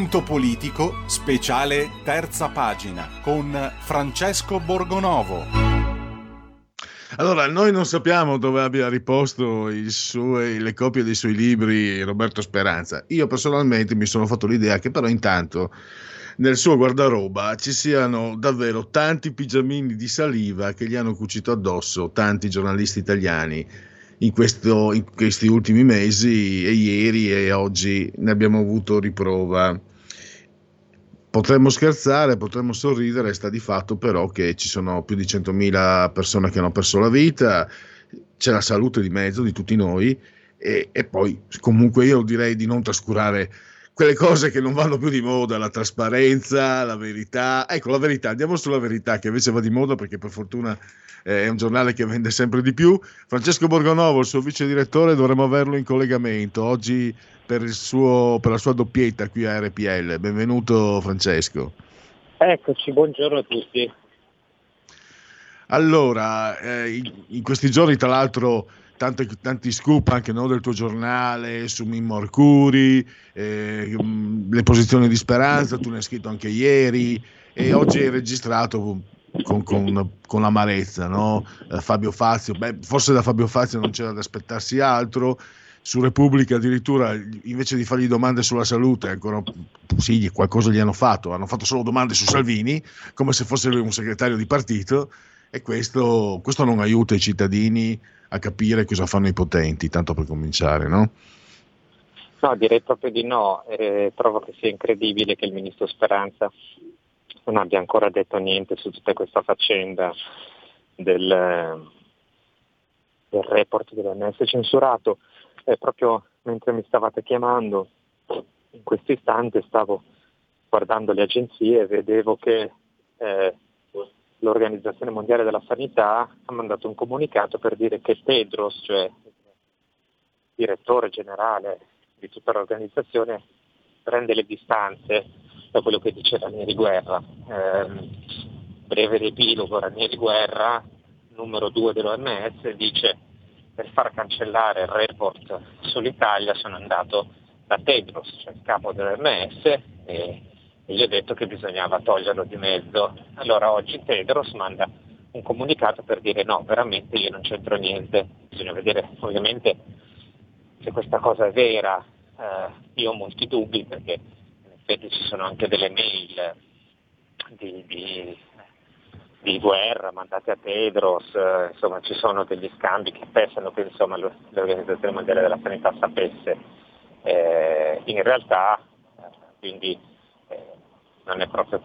Punto politico, speciale terza pagina, con Francesco Borgonovo. Allora, noi non sappiamo dove abbia riposto suo- le copie dei suoi libri Roberto Speranza. Io personalmente mi sono fatto l'idea che però intanto nel suo guardaroba ci siano davvero tanti pigiamini di saliva che gli hanno cucito addosso tanti giornalisti italiani in, questo- in questi ultimi mesi e ieri e oggi ne abbiamo avuto riprova. Potremmo scherzare, potremmo sorridere, sta di fatto però che ci sono più di 100.000 persone che hanno perso la vita, c'è la salute di mezzo di tutti noi e, e poi comunque io direi di non trascurare quelle cose che non vanno più di moda, la trasparenza, la verità. Ecco, la verità, andiamo sulla verità che invece va di moda perché per fortuna è un giornale che vende sempre di più. Francesco Borgonovo, il suo vice direttore, dovremmo averlo in collegamento oggi per, il suo, per la sua doppietta qui a RPL. Benvenuto Francesco. Eccoci, buongiorno a tutti. Allora, eh, in, questi giorni tra l'altro tanti, tanti scoop anche no, del tuo giornale su Mimmo Arcuri, eh, mh, le posizioni di speranza, tu ne hai scritto anche ieri e oggi hai registrato con, con, con amarezza no? Eh, Fabio Fazio, beh, forse da Fabio Fazio non c'era da aspettarsi altro, su Repubblica addirittura invece di fargli domande sulla salute, ancora sì, qualcosa gli hanno fatto, hanno fatto solo domande su Salvini, come se fosse un segretario di partito e questo, questo non aiuta i cittadini a capire cosa fanno i potenti, tanto per cominciare, no? No, direi proprio di no. Eh, trovo che sia incredibile che il ministro Speranza non abbia ancora detto niente su tutta questa faccenda del, del report dell'OMS censurato. Eh, proprio mentre mi stavate chiamando, in questo istante stavo guardando le agenzie e vedevo che eh, l'Organizzazione Mondiale della Sanità ha mandato un comunicato per dire che Tedros, cioè il direttore generale di tutta l'organizzazione, prende le distanze da quello che dice Ranieri Guerra. Eh, breve riepilogo, Ranieri Guerra, numero 2 dell'OMS, dice per far cancellare il report sull'Italia sono andato da Tedros, cioè il capo dell'OMS, e e gli ho detto che bisognava toglierlo di mezzo. Allora oggi Tedros manda un comunicato per dire no, veramente io non c'entro niente, bisogna vedere ovviamente se questa cosa è vera, eh, io ho molti dubbi perché effetti ci sono anche delle mail di, di, di guerra mandate a Tedros, eh, insomma ci sono degli scambi che pensano che insomma, l'Organizzazione Mondiale della Sanità sapesse. Eh, in realtà quindi non è proprio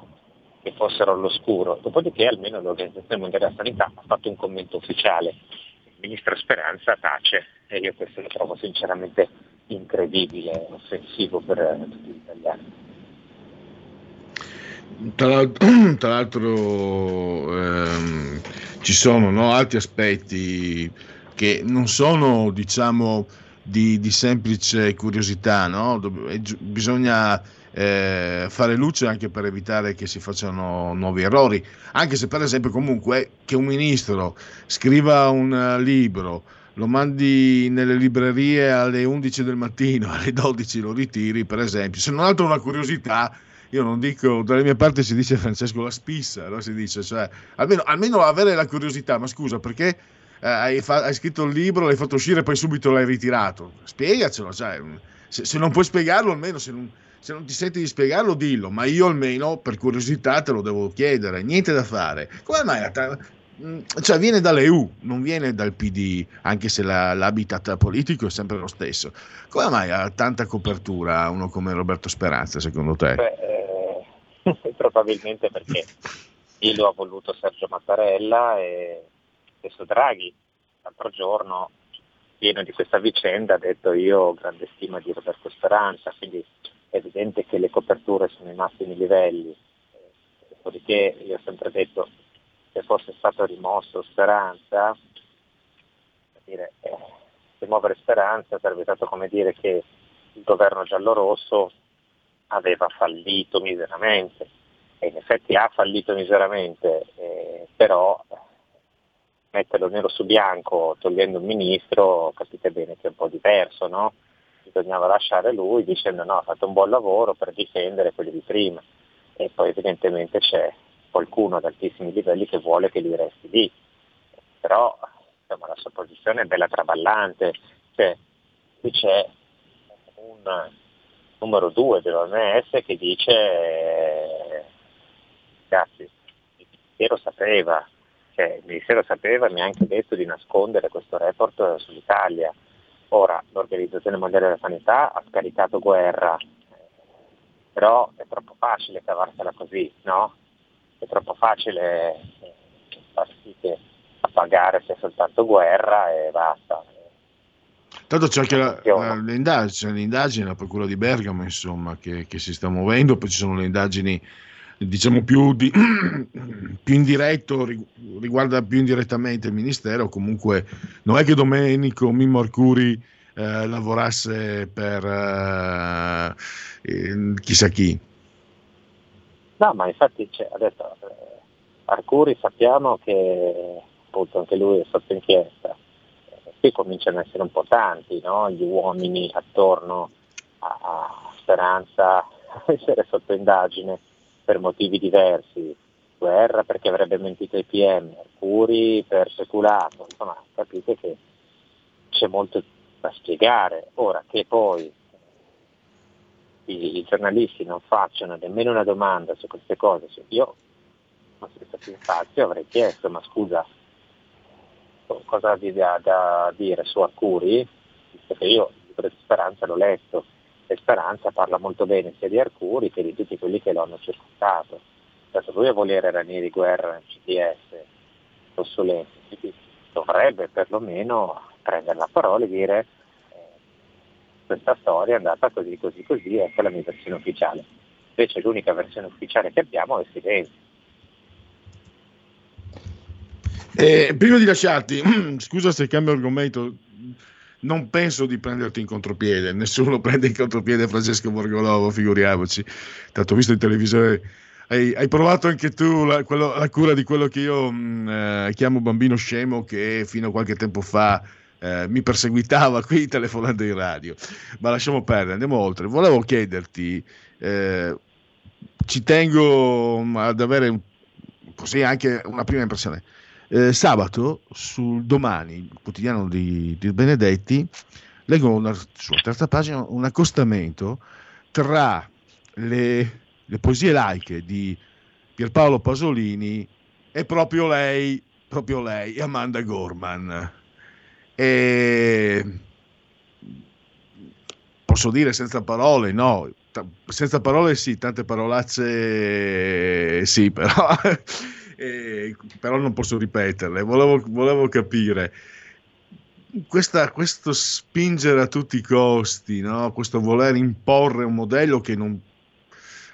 che fossero all'oscuro. Dopodiché almeno l'Organizzazione Mondiale della Sanità ha fatto un commento ufficiale. Il ministro Speranza tace e io questo lo trovo sinceramente incredibile, offensivo per tutti gli italiani. Tra l'altro, tra l'altro ehm, ci sono no, altri aspetti che non sono diciamo di, di semplice curiosità, no? bisogna eh, fare luce anche per evitare che si facciano nuovi errori, anche se per esempio comunque che un ministro scriva un uh, libro, lo mandi nelle librerie alle 11 del mattino, alle 12 lo ritiri per esempio, se non altro una curiosità, io non dico, dalle mie parti si dice Francesco la spissa, no? si dice, cioè, almeno, almeno avere la curiosità, ma scusa perché eh, hai, fa- hai, scritto il libro, l'hai fatto uscire e poi subito l'hai ritirato, spiegacelo, cioè, se, se non puoi spiegarlo almeno se non se non ti senti di spiegarlo dillo, ma io almeno per curiosità te lo devo chiedere, niente da fare. Come mai mm, cioè viene dall'EU, non viene dal PD, anche se la, l'habitat politico è sempre lo stesso. Come mai ha tanta copertura uno come Roberto Speranza, secondo te? Beh, eh, probabilmente perché lo ha voluto Sergio Mattarella e stesso Draghi. L'altro giorno, pieno di questa vicenda, ha detto io ho grande stima di Roberto Speranza, quindi è evidente che le coperture sono ai massimi livelli, dopodiché io ho sempre detto se fosse stato rimosso Speranza, dire, eh, rimuovere Speranza sarebbe stato come dire che il governo giallorosso aveva fallito miseramente e in effetti ha fallito miseramente, eh, però metterlo nero su bianco togliendo un ministro capite bene che è un po' diverso, no? bisognava lasciare lui dicendo no, ha fatto un buon lavoro per difendere quelli di prima. E poi evidentemente c'è qualcuno ad altissimi livelli che vuole che lui resti lì, però insomma, la sua posizione è bella traballante, cioè, qui c'è un numero due dell'OMS che dice ragazzi, il Ministero sapeva, cioè, il Ministero sapeva, mi ha anche detto di nascondere questo report sull'Italia, Ora l'Organizzazione Mondiale della Sanità ha scaricato guerra, però è troppo facile cavarsela così, no? È troppo facile far sì che a pagare sia soltanto guerra e basta. Tanto c'è anche la, la, l'indagine, l'indagine, la Procura di Bergamo, insomma, che, che, si sta muovendo, poi ci sono le indagini diciamo più, di, più indiretto, riguarda più indirettamente il Ministero, comunque non è che Domenico Mimmo Arcuri eh, lavorasse per eh, chissà chi. No, ma infatti adesso eh, Arcuri sappiamo che appunto anche lui è sotto inchiesta, qui cominciano ad essere un po' tanti no? gli uomini attorno a, a Speranza a essere sotto indagine per motivi diversi, Guerra perché avrebbe mentito ai PM, Arcuri per peculato, insomma capite che c'è molto da spiegare. Ora che poi i, i giornalisti non facciano nemmeno una domanda su queste cose, io fosse stato in Fazio avrei chiesto, ma scusa, cosa ha da, da dire su Arcuri? Visto che io il Speranza l'ho letto e Speranza parla molto bene sia di Arcuri che di tutti quelli che lo hanno circondato. Certo, lui a volere Ranieri Guerra nel CDS, Rossolenti, quindi dovrebbe perlomeno prendere la parola e dire eh, questa storia è andata così, così, così, ecco la mia versione ufficiale. Invece l'unica versione ufficiale che abbiamo è il silenzio. Eh, prima di lasciarti, scusa se cambio argomento, non penso di prenderti in contropiede, nessuno prende in contropiede Francesco Borgolovo, figuriamoci. Tanto visto in televisione, hai, hai provato anche tu la, quello, la, cura di quello che io mh, eh, chiamo bambino scemo che fino a qualche tempo fa eh, mi perseguitava qui telefonando in radio. Ma lasciamo perdere, andiamo oltre. Volevo chiederti, eh, ci tengo ad avere così anche una prima impressione eh, sabato, sul domani, il quotidiano di, di Benedetti, leggo una, sulla terza pagina un accostamento tra le, le poesie laiche di Pierpaolo Pasolini e proprio lei, proprio lei, Amanda Gorman. E posso dire senza parole, no, senza parole sì, tante parolacce sì, però eh, però non posso ripeterle. Volevo, volevo capire questa, questo spingere a tutti i costi, no? questo voler imporre un modello che non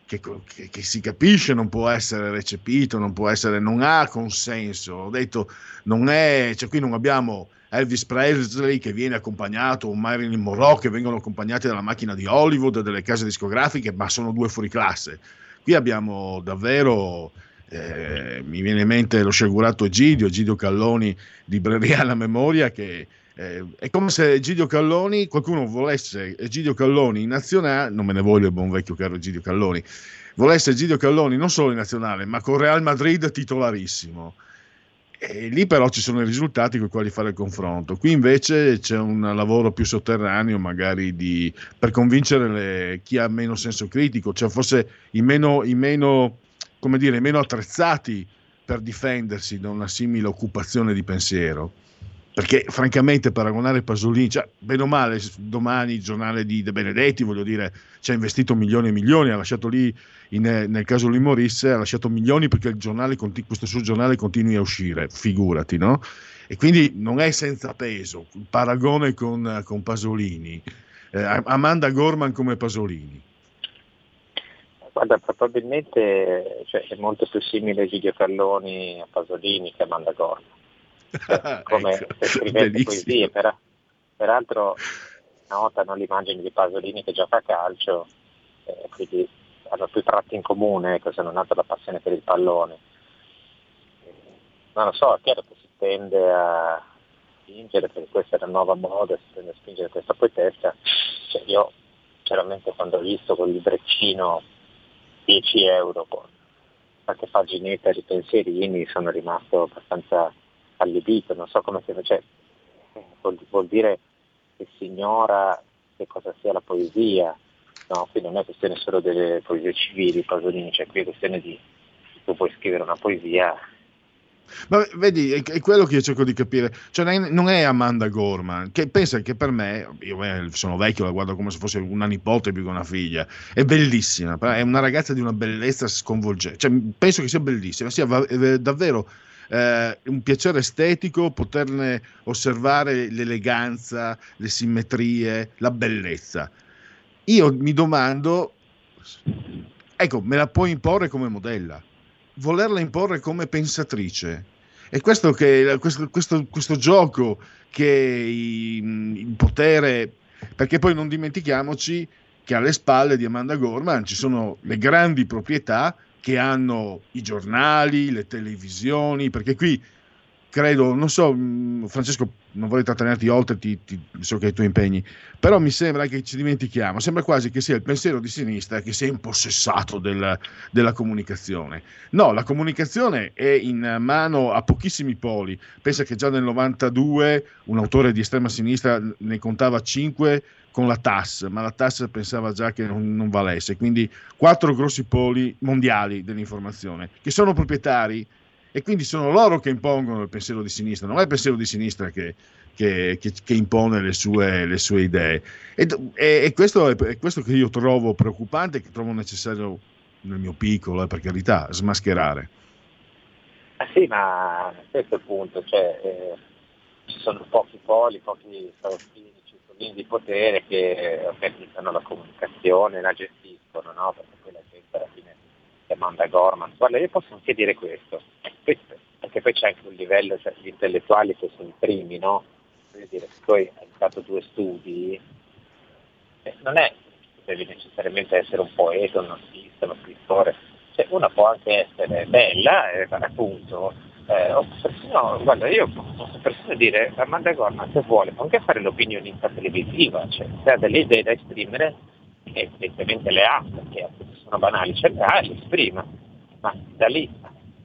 che, che, che, si capisce non può essere recepito, non può essere, non ha consenso. Ho detto, non è, cioè qui non abbiamo Elvis Presley che viene accompagnato, o Marilyn Monroe che vengono accompagnati dalla macchina di Hollywood, dalle case discografiche, ma sono due fuori classe. Qui abbiamo davvero eh, mi viene in mente lo sciagurato Egidio, Egidio Calloni, libreria alla memoria, che eh, è come se Egidio Calloni, qualcuno volesse Egidio Calloni in nazionale, non me ne voglio il buon vecchio caro Egidio Calloni, volesse Egidio Calloni non solo in nazionale, ma con Real Madrid titolarissimo. E lì però ci sono i risultati con i quali fare il confronto. Qui invece c'è un lavoro più sotterraneo, magari di, per convincere le, chi ha meno senso critico, cioè forse i meno, i meno come dire, meno attrezzati per difendersi da una simile occupazione di pensiero. Perché francamente paragonare Pasolini, cioè, bene o male, domani il giornale di De Benedetti, voglio dire, ci ha investito milioni e milioni, ha lasciato lì, in, nel caso lui morisse, ha lasciato milioni perché giornale, questo suo giornale continui a uscire, figurati, no? E quindi non è senza peso il paragone con, con Pasolini. Eh, Amanda Gorman come Pasolini. Guarda, probabilmente cioè, è molto più simile Giglio Calloni a Pasolini che a Amanda Gorma. Cioè, come ecco, se scrivesse poesie, per, peraltro notano l'immagine di Pasolini che gioca a calcio, eh, quindi hanno più tratti in comune, ecco, se non altro la passione per il pallone. Non lo so, è chiaro che si tende a spingere, perché questa è la nuova moda, si tende a spingere questa poetessa. Cioè, io chiaramente quando ho visto quel libreccino 10 euro con qualche paginetta di pensierini sono rimasto abbastanza allibito, non so come si cioè, vuol, vuol, dire che si ignora che cosa sia la poesia, no? qui non è questione solo delle poesie civili, Pasolini, cioè qui è questione di tu puoi scrivere una poesia ma vedi, è, quello che io cerco di capire. Cioè, non è Amanda Gorman, che pensa che per me, io eh, sono vecchio, la guardo come se fosse una nipote più che una figlia, è bellissima, è una ragazza di una bellezza sconvolgente. Cioè, penso che sia bellissima, sia davvero eh, un piacere estetico poterne osservare l'eleganza, le simmetrie, la bellezza. Io mi domando, ecco, me la puoi imporre come modella? Volerla imporre come pensatrice. E questo, che, questo, questo, questo gioco che il potere, perché poi non dimentichiamoci che alle spalle di Amanda Gorman ci sono le grandi proprietà che hanno i giornali, le televisioni, perché qui credo, non so, mm, Francesco, non vorrei trattenerti oltre, ti, ti, so che hai i tuoi impegni, però mi sembra che ci dimentichiamo, sembra quasi che sia il pensiero di sinistra che sia impossessato del, della comunicazione. No, la comunicazione è in mano a pochissimi poli. Pensa che già nel 92 un autore di estrema sinistra ne contava 5 con la TAS, ma la TAS pensava già che non, non valesse. Quindi quattro grossi poli mondiali dell'informazione, che sono proprietari e quindi sono loro che impongono il pensiero di sinistra, non è il pensiero di sinistra che, che, che, che impone le sue, le sue idee. E, e, e questo è, è, questo che io trovo preoccupante, che trovo necessario nel mio piccolo, eh, per carità, smascherare. Ah sì, ma questo è il punto, cioè, eh, ci sono pochi poli, pochi circolini di potere che organizzano la comunicazione, la gestiscono, no? perché poi la gente alla fine che manda Gorman. Guarda, io posso anche dire questo, perché poi c'è anche un livello, cioè gli intellettuali che sono i primi, no? Voglio dire, poi hai fatto due studi, eh, non è che devi necessariamente essere un poeta, un artista, uno scrittore, cioè una può anche essere bella, eh, appunto, eh, persino, guarda, io posso persino dire, Amanda Gorman se vuole può anche fare l'opinionista televisiva, cioè se ha delle idee da esprimere, evidentemente le ha, perché sono banali ce le ha e le esprima, ma da lì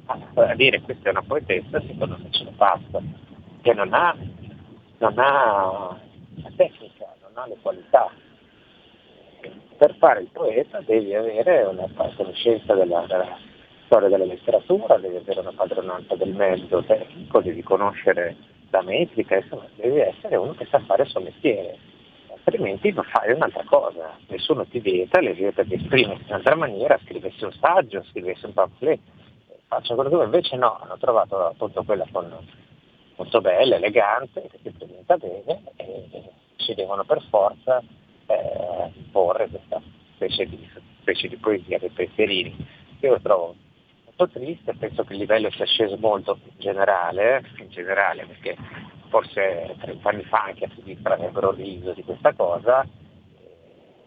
a dire questa è una poetessa, secondo me ce ne passa, che non ha, non ha la tecnica, non ha le qualità. Per fare il poeta devi avere una conoscenza della, della storia della letteratura, devi avere una padronanza del mezzo tecnico, devi conoscere la metrica, insomma, devi essere uno che sa fare il suo mestiere, altrimenti non fai un'altra cosa, nessuno ti vieta, le vieta di esprimersi in un'altra maniera, scrivessi un saggio, scrivessi un pamphlet, faccio quello che vuoi, invece no, hanno trovato appunto quella con, molto bella, elegante, che si presenta bene e ci devono per forza eh, porre questa specie di, specie di poesia dei pensierini. Io lo trovo molto triste, penso che il livello sia sceso molto in generale, in generale perché forse 30 anni fa anche a sinistra avrebbero riso di questa cosa,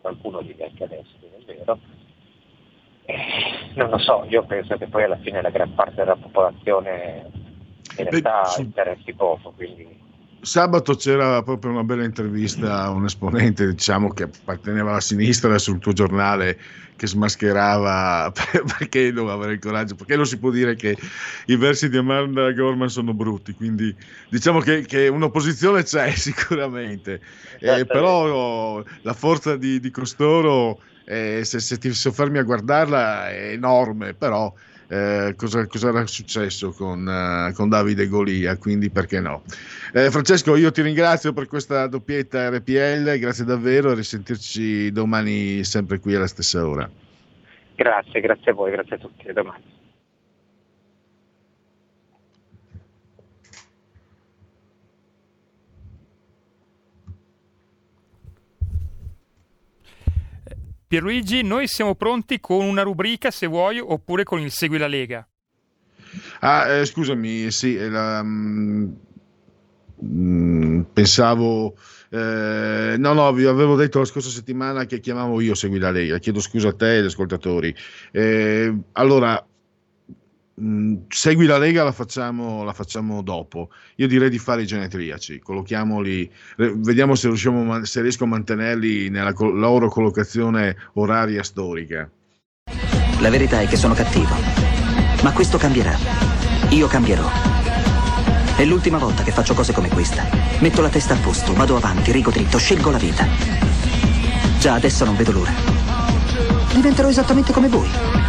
qualcuno dice anche adesso, è vero, non lo so, io penso che poi alla fine la gran parte della popolazione in realtà Beh, interessi poco, quindi... Sabato c'era proprio una bella intervista a un esponente, diciamo, che apparteneva alla sinistra sul tuo giornale che smascherava perché doveva avere il coraggio, perché non si può dire che i versi di Amanda Gorman sono brutti, quindi diciamo che, che un'opposizione c'è sicuramente, eh, però la forza di, di costoro eh, se, se, ti soffermi a guardarla è enorme, però eh, cosa, cosa, era successo con, uh, con, Davide Golia, quindi perché no. Eh, Francesco, io ti ringrazio per questa doppietta RPL, grazie davvero e risentirci domani sempre qui alla stessa ora. Grazie, grazie a voi, grazie a tutti, a domani. Pierluigi, noi siamo pronti con una rubrica se vuoi oppure con il Segui la Lega. Ah, eh, scusami, sì, la, mm, mm, pensavo... Eh, no, no, vi avevo detto la scorsa settimana che chiamavo io Segui la Lega, chiedo scusa a te e agli ascoltatori. Eh, allora, Mm, segui la Lega la facciamo, la facciamo dopo. Io direi di fare i genetriaci, collochiamoli, vediamo se, riusciamo, se riesco a mantenerli nella loro collocazione oraria storica. La verità è che sono cattivo, ma questo cambierà. Io cambierò. È l'ultima volta che faccio cose come questa. Metto la testa a posto, vado avanti, rigo dritto, scelgo la vita. Già adesso non vedo l'ora. Diventerò esattamente come voi.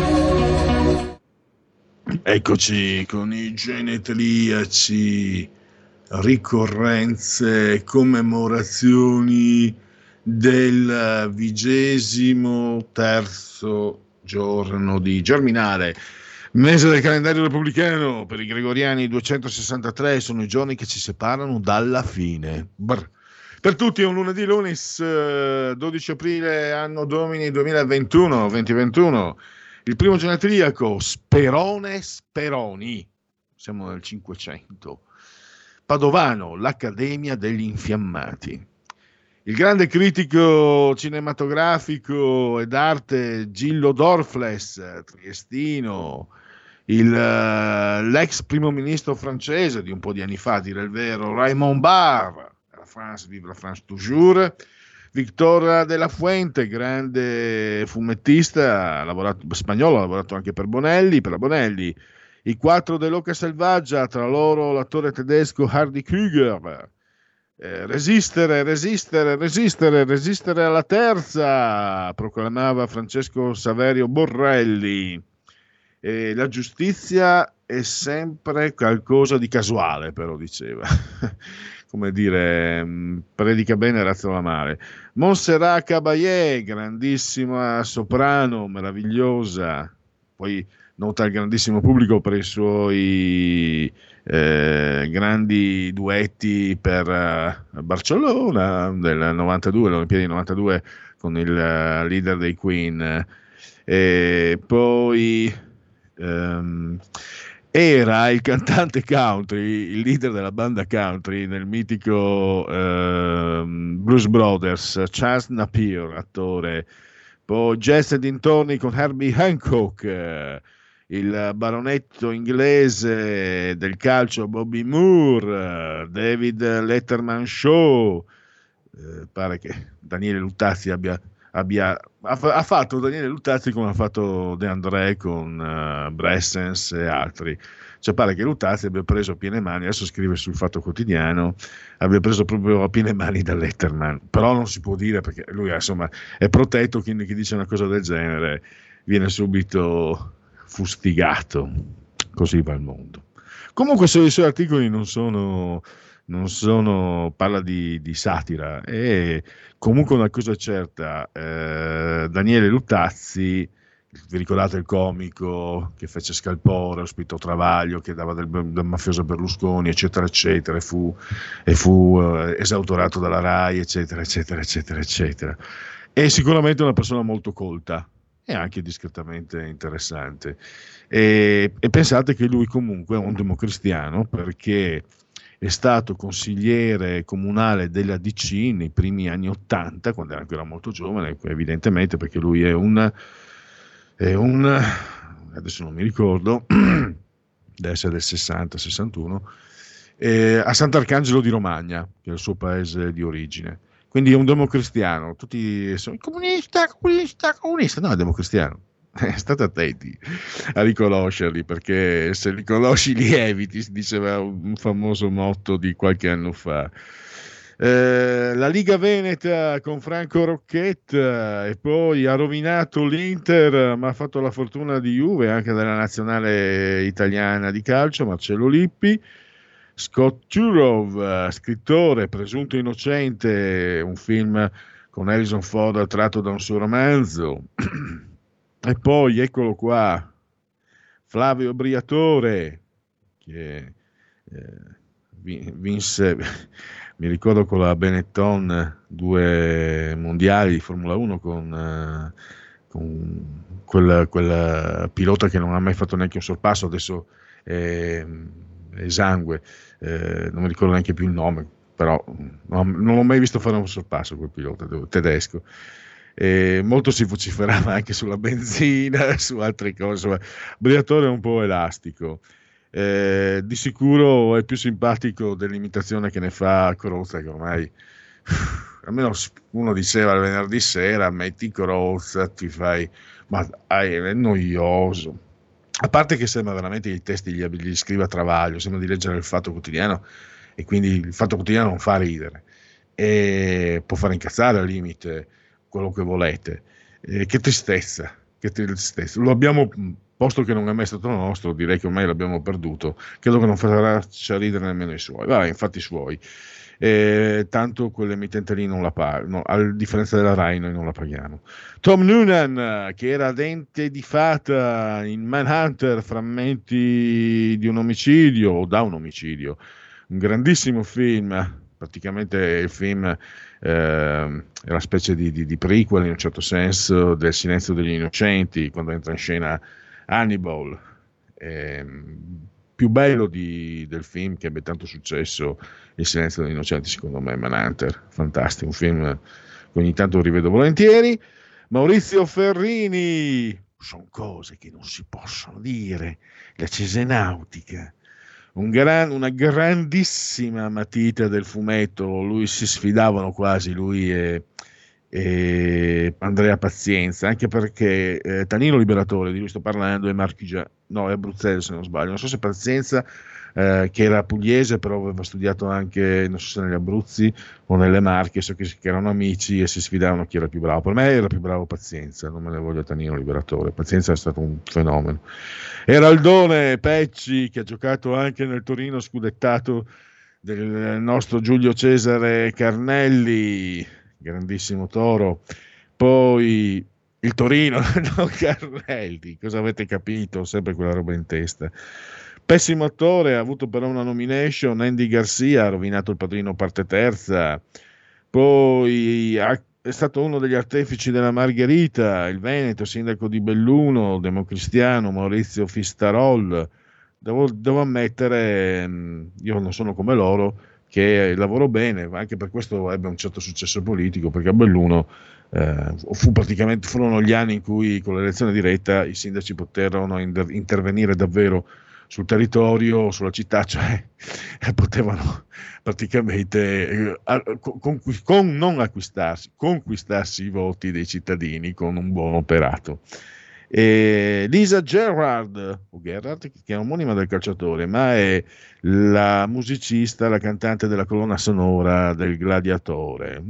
Eccoci con i genetriaci, ricorrenze, commemorazioni del vigesimo terzo giorno di Germinale. Mese del calendario repubblicano, per i gregoriani 263 sono i giorni che ci separano dalla fine. Brr. Per tutti è un lunedì lunis, 12 eh, aprile, anno domini 2021, 2021. Il primo genetriaco, Sperone Speroni, siamo nel 500. Padovano, l'Accademia degli Infiammati. il grande critico cinematografico e d'arte Gillo Dorfles, triestino, il, eh, l'ex primo ministro francese di un po' di anni fa, dire il vero, Raymond Barre, la France, vive la France toujours, Victor de la Fuente, grande fumettista, lavorato, spagnolo, ha lavorato anche per Bonelli, per la Bonelli, i quattro dell'Oca Selvaggia, tra loro l'attore tedesco Hardy Krüger, eh, resistere, resistere, resistere, resistere alla terza, proclamava Francesco Saverio Borrelli. E la giustizia è sempre qualcosa di casuale, però diceva. Come dire, mm, predica bene, razzola male. Montserrat Caballé, grandissima soprano, meravigliosa. Poi nota il grandissimo pubblico per i suoi eh, grandi duetti per uh, Barcellona del 92, l'Olimpiadi 92 con il uh, leader dei Queen. E poi um, era il cantante country, il leader della banda country nel mitico uh, Blues Brothers, Charles Napier, attore. Poi e dintorni con Herbie Hancock il baronetto inglese del calcio Bobby Moore, David Letterman Show, eh, pare che Daniele Luttazzi abbia, abbia ha, fatto Daniele Luttazzi come ha fatto De André con uh, Bressens e altri. Cioè pare che Luttazzi abbia preso a piene mani, adesso scrive sul Fatto Quotidiano, abbia preso proprio a piene mani da Letterman, però non si può dire perché lui insomma è protetto, quindi chi dice una cosa del genere viene subito fustigato. Così va il mondo. Comunque, se i suoi articoli non sono, non sono parla di, di, satira, e comunque una cosa certa, eh, Daniele Luttazzi, vi ricordate il comico che fece Scalpore, ospitò Travaglio, che dava del, del mafioso Berlusconi, eccetera, eccetera, e fu, e fu eh, esautorato dalla RAI, eccetera, eccetera, eccetera, eccetera. È sicuramente una persona molto colta, e anche discretamente interessante. E, e, pensate che lui comunque è un democristiano perché è stato consigliere comunale della DC nei primi anni 80, quando era ancora molto giovane, evidentemente perché lui è un, è un adesso non mi ricordo, deve essere del 60-61, eh, a Sant'Arcangelo di Romagna, che è il suo paese di origine. Quindi è un democristiano, tutti sono comunista, comunista, comunista, no, è democristiano. State attenti a riconoscerli perché se li conosci li eviti, si diceva un famoso motto di qualche anno fa. Eh, la Liga Veneta con Franco Rocchetta e poi ha rovinato l'Inter, ma ha fatto la fortuna di Juve anche della nazionale italiana di calcio, Marcello Lippi. Scott Turov, scrittore presunto innocente, un film con Harrison Ford tratto da un suo romanzo. e poi, eccolo qua, Flavio Briatore, che eh, vinse, mi ricordo con la Benetton, due mondiali di Formula 1 con, eh, con quel, quel, pilota che non ha mai fatto neanche un sorpasso, adesso... Eh, esangue, eh, non mi ricordo neanche più il nome, però no, non l'ho mai visto fare un sorpasso quel pilota tedesco. E molto si vociferava anche sulla benzina, su altre cose. Briatore è un po' elastico. Eh, di sicuro è più simpatico dell'imitazione che ne fa Crozza, che ormai almeno uno diceva il venerdì sera metti Crozza, ti fai, ma è noioso a parte che sembra veramente che i testi gli, gli scriva a travaglio, sembra di leggere il Fatto Quotidiano e quindi il Fatto Quotidiano non fa ridere e può fare incazzare al limite quello che volete. E che tristezza, che tristezza. Lo abbiamo, posto che non è mai stato nostro, direi che ormai l'abbiamo perduto. Credo che non faccia ridere nemmeno i suoi. Vabbè, infatti i suoi eh, tanto quell'emittente lì non la paga, no, a differenza della Rai noi non la paghiamo. Tom Noonan, che era dente di fata in Manhunter, frammenti di un omicidio o da un omicidio, un grandissimo film, praticamente il film eh, è una specie di, di, di, prequel in un certo senso del silenzio degli innocenti, quando entra in scena Hannibal. Eh, più bello di, del film che ebbe tanto successo, Il silenzio degli innocenti, secondo me, è Manhunter, fantastico, un film che ogni tanto rivedo volentieri. Maurizio Ferrini, sono cose che non si possono dire, la Cesenautica, un gran, una grandissima matita del fumetto, lui si sfidavano quasi, lui e, e Andrea Pazienza, anche perché eh, Tanino Liberatore, di cui sto parlando, è Marchigia, no, è Abruzzese se non sbaglio, non so se Pazienza eh, che era pugliese, però aveva studiato anche, non so se negli Abruzzi o nelle Marche, so che, che, erano amici e si sfidavano chi era più bravo. Per me era più bravo Pazienza, non me ne voglio Tanino Liberatore, Pazienza è stato un fenomeno. Eraldone Pecci, che ha giocato anche nel Torino scudettato del nostro Giulio Cesare Carnelli, grandissimo toro. Poi il Torino, non Carnelli, cosa avete capito? Sempre quella roba in testa. Pessimo attore, ha avuto però una nomination, Andy Garcia ha rovinato il padrino parte terza, poi ha, è stato uno degli artefici della Margherita, il Veneto, sindaco di Belluno, democristiano, Maurizio Fistarol. Devo, devo ammettere, mm, io non sono come loro, che lavoro bene, anche per questo ebbe un certo successo politico, perché a Belluno eh, fu praticamente, furono gli anni in cui con l'elezione diretta i sindaci poterono inter- intervenire davvero sul territorio, sulla città, cioè potevano praticamente eh, con, con, non acquistarsi, conquistarsi i voti dei cittadini con un buon operato. E Lisa Gerrard, o Gerrard, che è omonima del calciatore, ma è la musicista, la cantante della colonna sonora del Gladiatore.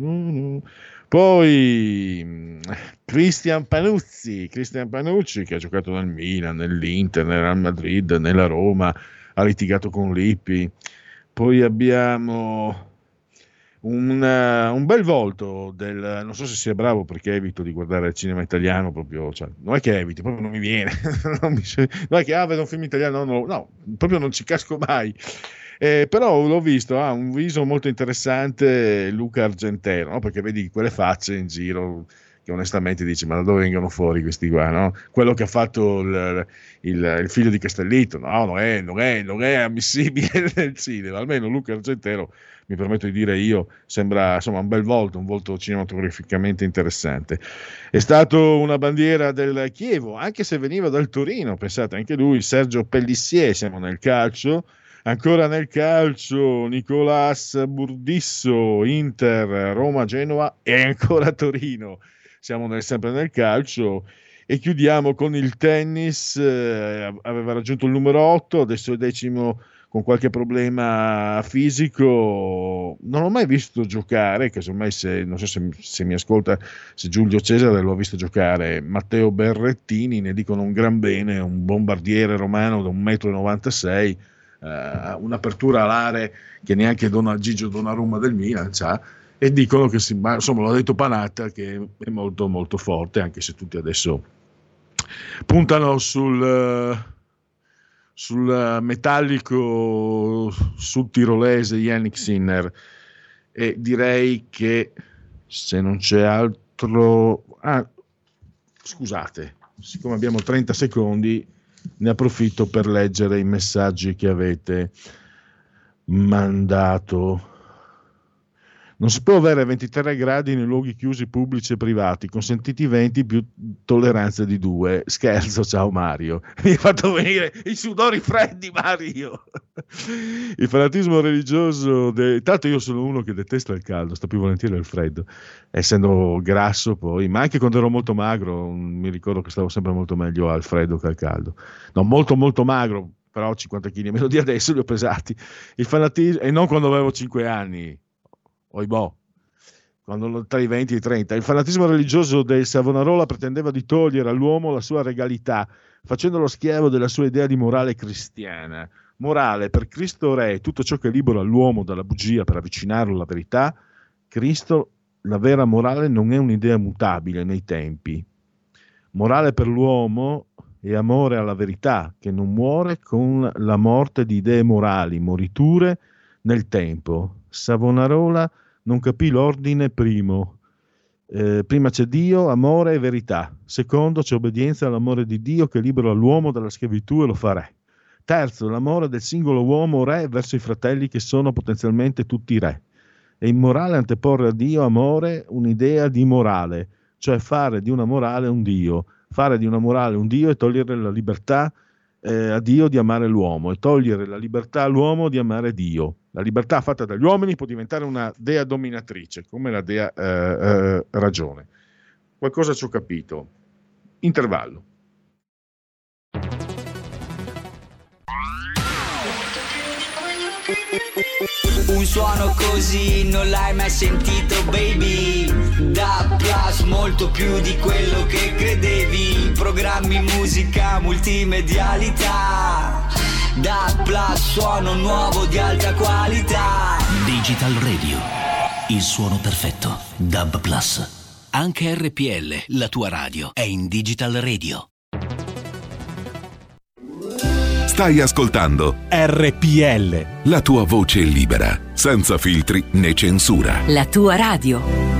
Poi mm, Cristian Panuzzi, Cristian Panucci che ha giocato nel Milan, nell'Inter, nel Real Madrid, nella Roma, ha litigato con Lippi. Poi abbiamo un, uh, un, bel volto del non so se sia bravo perché evito di guardare il cinema italiano proprio cioè, non è che eviti proprio non mi viene non, mi, non, è che ah vedo un film italiano no, no, no proprio non ci casco mai eh, però l'ho visto, ha un viso molto interessante Luca Argentero, no? perché vedi quelle facce in giro che onestamente dici ma da dove vengono fuori questi qua? No? Quello che ha fatto il, il, il figlio di Castellito, no, non è, non è, non è ammissibile nel cinema, almeno Luca Argentero, mi permetto di dire io, sembra insomma un bel volto, un volto cinematograficamente interessante. È stato una bandiera del Chievo, anche se veniva dal Torino, pensate, anche lui, Sergio Pellissier, siamo nel calcio, Ancora nel calcio, Nicolas Burdisso, Inter, Roma, Genova e ancora Torino. Siamo nel, sempre nel calcio. E chiudiamo con il tennis. Eh, aveva raggiunto il numero 8, adesso è decimo con qualche problema fisico. Non l'ho mai visto giocare, casomai se, non so se, se, mi ascolta, se Giulio Cesare lo ha visto giocare, Matteo Berrettini, ne dicono un gran bene, un bombardiere romano da 1,96 m eh, un'apertura alare che neanche Dona, Gigio Donnarumma del Milan ha e dicono che si, insomma l'ha detto Panatta che è molto molto forte anche se tutti adesso puntano sul, sul metallico sul tirolese Yannick Sinner. E direi che se non c'è altro ah, scusate siccome abbiamo 30 secondi ne approfitto per leggere i messaggi che avete mandato. Non si può avere 23 gradi nei luoghi chiusi pubblici e privati, consentiti 20 più tolleranza di 2. Scherzo, ciao Mario. Mi hai fatto venire i sudori freddi, Mario. Il fanatismo religioso. De... Tanto io sono uno che detesta il caldo, sta più volentieri il freddo, essendo grasso poi, ma anche quando ero molto magro, mi ricordo che stavo sempre molto meglio al freddo che al caldo. No, molto molto magro, però 50 kg meno di adesso li ho pesati. Il fanatismo, e non quando avevo 5 anni oibò, quando tra i 20 e i 30. Il fanatismo religioso del Savonarola pretendeva di togliere all'uomo la sua regalità, facendolo schiavo della sua idea di morale cristiana. Morale, per Cristo Re, tutto ciò che libera l'uomo dalla bugia per avvicinarlo alla verità, Cristo, la vera morale, non è un'idea mutabile nei tempi. Morale per l'uomo è amore alla verità, che non muore con la morte di idee morali, moriture nel tempo. Savonarola non capì l'ordine primo. Eh, prima c'è Dio, amore e verità. Secondo c'è obbedienza all'amore di Dio che libera l'uomo dalla schiavitù e lo fa re. Terzo, l'amore del singolo uomo re verso i fratelli che sono potenzialmente tutti re. È immorale anteporre a Dio amore un'idea di morale, cioè fare di una morale un Dio. Fare di una morale un Dio e togliere la libertà eh, a Dio di amare l'uomo e togliere la libertà all'uomo di amare Dio. La libertà fatta dagli uomini può diventare una dea dominatrice, come la dea eh, eh, ragione. Qualcosa ci ho capito. Intervallo. Un suono così non l'hai mai sentito baby Da Plus molto più di quello che credevi Programmi, musica, multimedialità Da Plus suono nuovo di alta qualità Digital Radio. Il suono perfetto. Dub Plus. Anche RPL, la tua radio, è in Digital Radio. Stai ascoltando RPL. la tua voce libera, senza filtri né censura. La tua radio.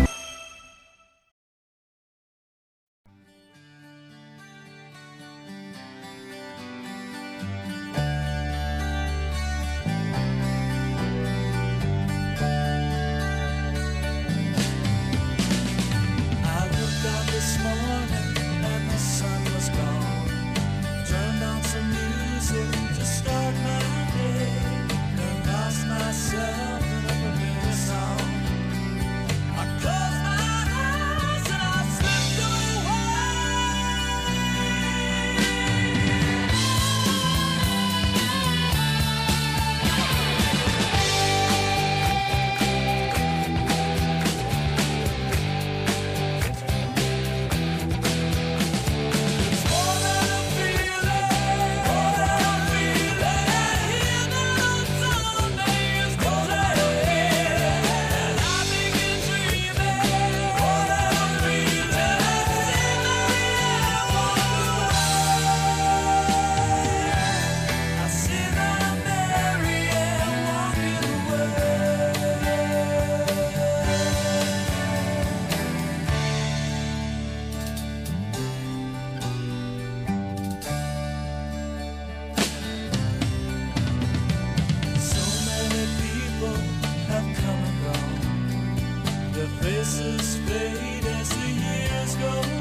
Faces fade as the years go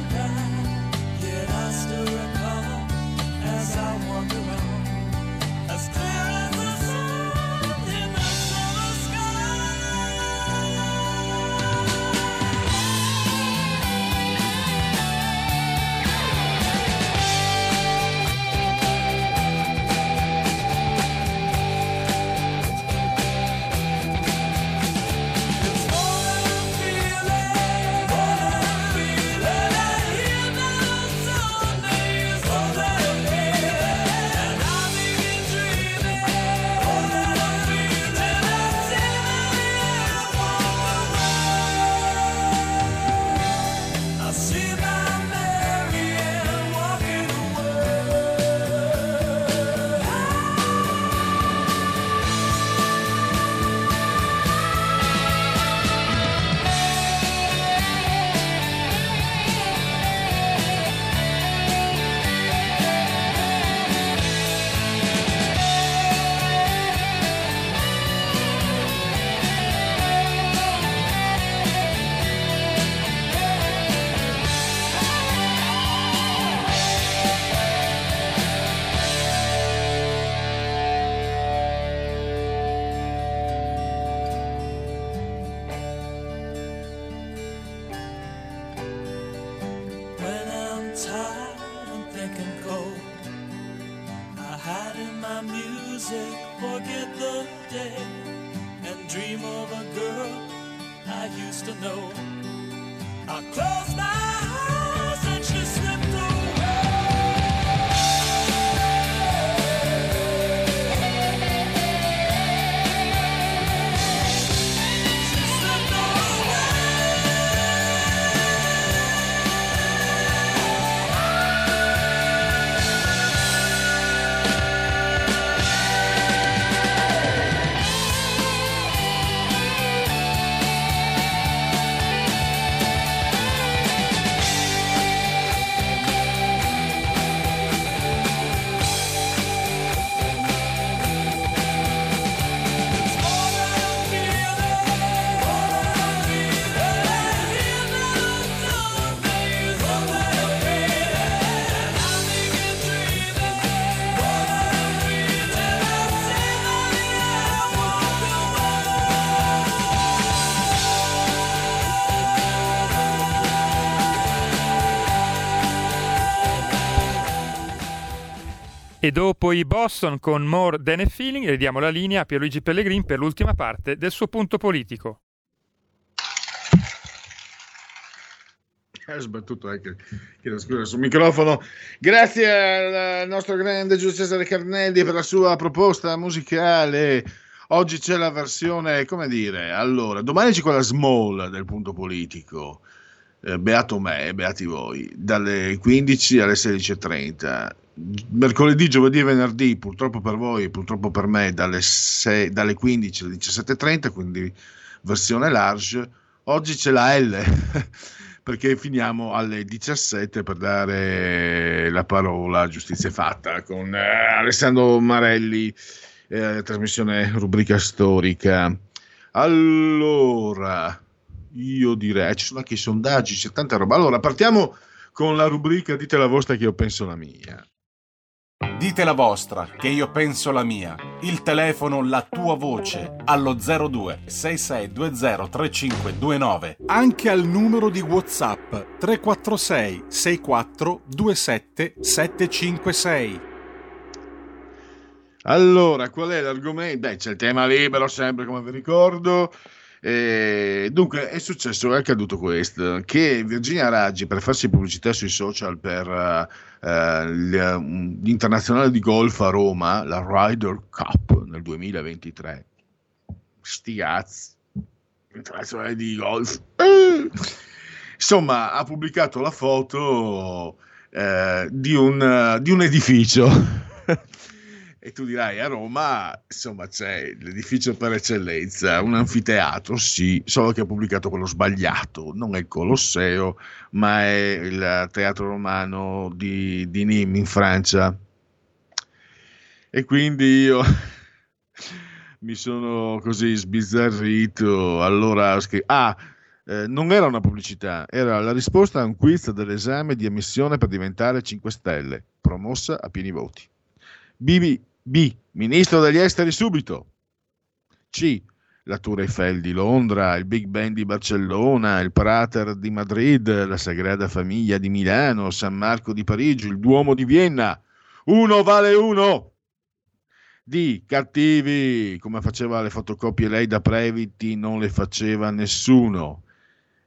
Dopo i Boston con More Than a Feeling, le diamo la linea a Pierluigi Pellegrin per l'ultima parte del suo punto politico. Sbattuto anche chiedo scusa, sul microfono. Grazie al nostro grande Giulio Cesare Carnelli per la sua proposta musicale. Oggi c'è la versione, come dire, allora, domani c'è quella small del punto politico. Eh, beato me, beati voi, dalle 15 alle 16.30. Mercoledì, giovedì e venerdì, purtroppo per voi, purtroppo per me, dalle, 6 dalle 15 alle 17.30, quindi versione large. Oggi c'è la L. perché finiamo alle 17 per dare la parola a Giustizia Fatta con eh, Alessandro Marelli, eh, trasmissione rubrica storica. Allora, io direi, ci sono anche i sondaggi, c'è tanta roba. Allora, partiamo con la rubrica Dite la vostra che io penso la mia. Dite la vostra, che io penso la mia. Il telefono, la tua voce, allo 02 6620 3529. Anche al numero di WhatsApp 346 64 27 756. Allora, qual è l'argomento? Beh, c'è il tema libero sempre, come vi ricordo. Eh, dunque è successo, è accaduto questo, che Virginia Raggi per farsi pubblicità sui social per uh, l'internazionale di golf a Roma, la Ryder Cup nel 2023, sti cazzi, internazionale di golf, insomma ha pubblicato la foto eh, di, un, di un edificio. E tu dirai a Roma, insomma, c'è l'edificio per eccellenza, un anfiteatro, sì, solo che ha pubblicato quello sbagliato, non è il Colosseo, ma è il teatro romano di, di Nîmes in Francia. E quindi io mi sono così sbizzarrito. Allora, ah, eh, non era una pubblicità, era la risposta a un quiz dell'esame di ammissione per diventare 5 Stelle, promossa a pieni voti. Bibi B. Ministro degli esteri subito. C. La Tour Eiffel di Londra, il Big Ben di Barcellona, il Prater di Madrid, la Sagrada Famiglia di Milano, San Marco di Parigi, il Duomo di Vienna. Uno vale uno. D. Cattivi, come faceva le fotocopie lei da Previti, non le faceva nessuno.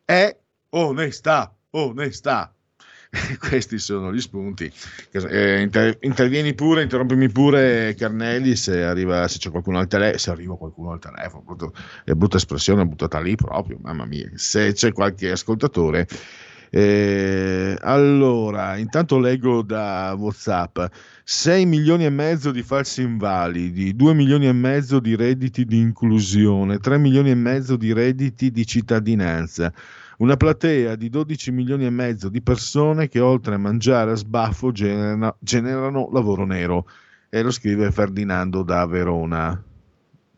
E. Onestà, onestà. Questi sono gli spunti. Eh, inter- intervieni pure, interrompimi pure, Carnelli, se, arriva, se c'è qualcuno al telefono, se arriva qualcuno al telefono, brutto, è brutta espressione buttata lì proprio, mamma mia, se c'è qualche ascoltatore. Eh, allora, intanto leggo da WhatsApp 6 milioni e mezzo di falsi invalidi, 2 milioni e mezzo di redditi di inclusione, 3 milioni e mezzo di redditi di cittadinanza una platea di 12 milioni e mezzo di persone che oltre a mangiare a sbaffo generano, generano lavoro nero. E lo scrive Ferdinando da Verona.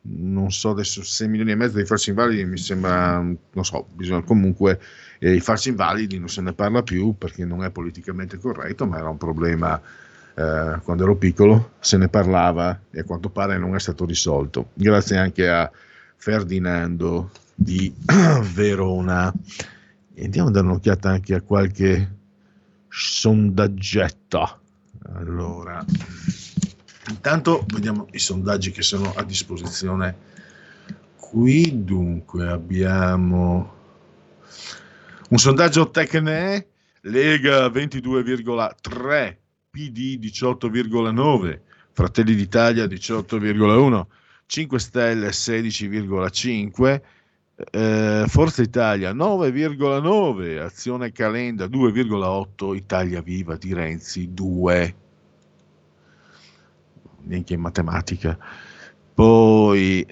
Non so adesso 6 milioni e mezzo di falsi invalidi mi sembra, non so, bisogna comunque eh, i falsi invalidi non se ne parla più perché non è politicamente corretto, ma era un problema eh, quando ero piccolo, se ne parlava e a quanto pare non è stato risolto. Grazie anche a Ferdinando di Verona. E andiamo a dare un'occhiata anche a qualche sondaggetto. Allora, intanto vediamo i sondaggi che sono a disposizione qui. Dunque, abbiamo un sondaggio Tecne, Lega 22,3, PD 18,9, Fratelli d'Italia 18,1, 5 Stelle 16,5, eh, Forza Italia 9,9, Azione Calenda 2,8, Italia Viva di Renzi 2. Neanche in matematica. Poi,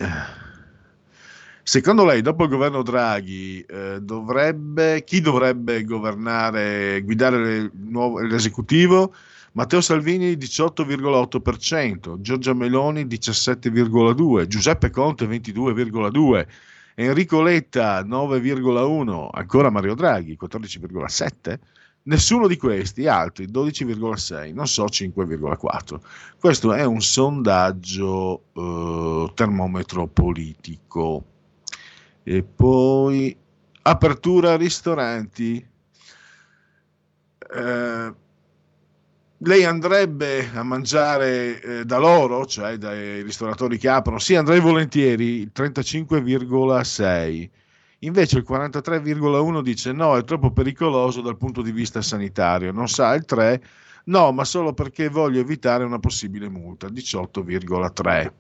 secondo lei, dopo il governo Draghi, eh, dovrebbe, chi dovrebbe governare, guidare il nuovo, l'esecutivo? Matteo Salvini 18,8%, Giorgia Meloni 17,2%, Giuseppe Conte 22,2%. Enrico Letta 9,1, ancora Mario Draghi 14,7, nessuno di questi, altri 12,6, non so 5,4. Questo è un sondaggio eh, termometro politico. E poi apertura ristoranti. Eh, lei andrebbe a mangiare eh, da loro, cioè dai ristoratori che aprono? Sì, andrei volentieri, il 35,6. Invece il 43,1 dice no, è troppo pericoloso dal punto di vista sanitario. Non sa il 3, no, ma solo perché voglio evitare una possibile multa, 18,3.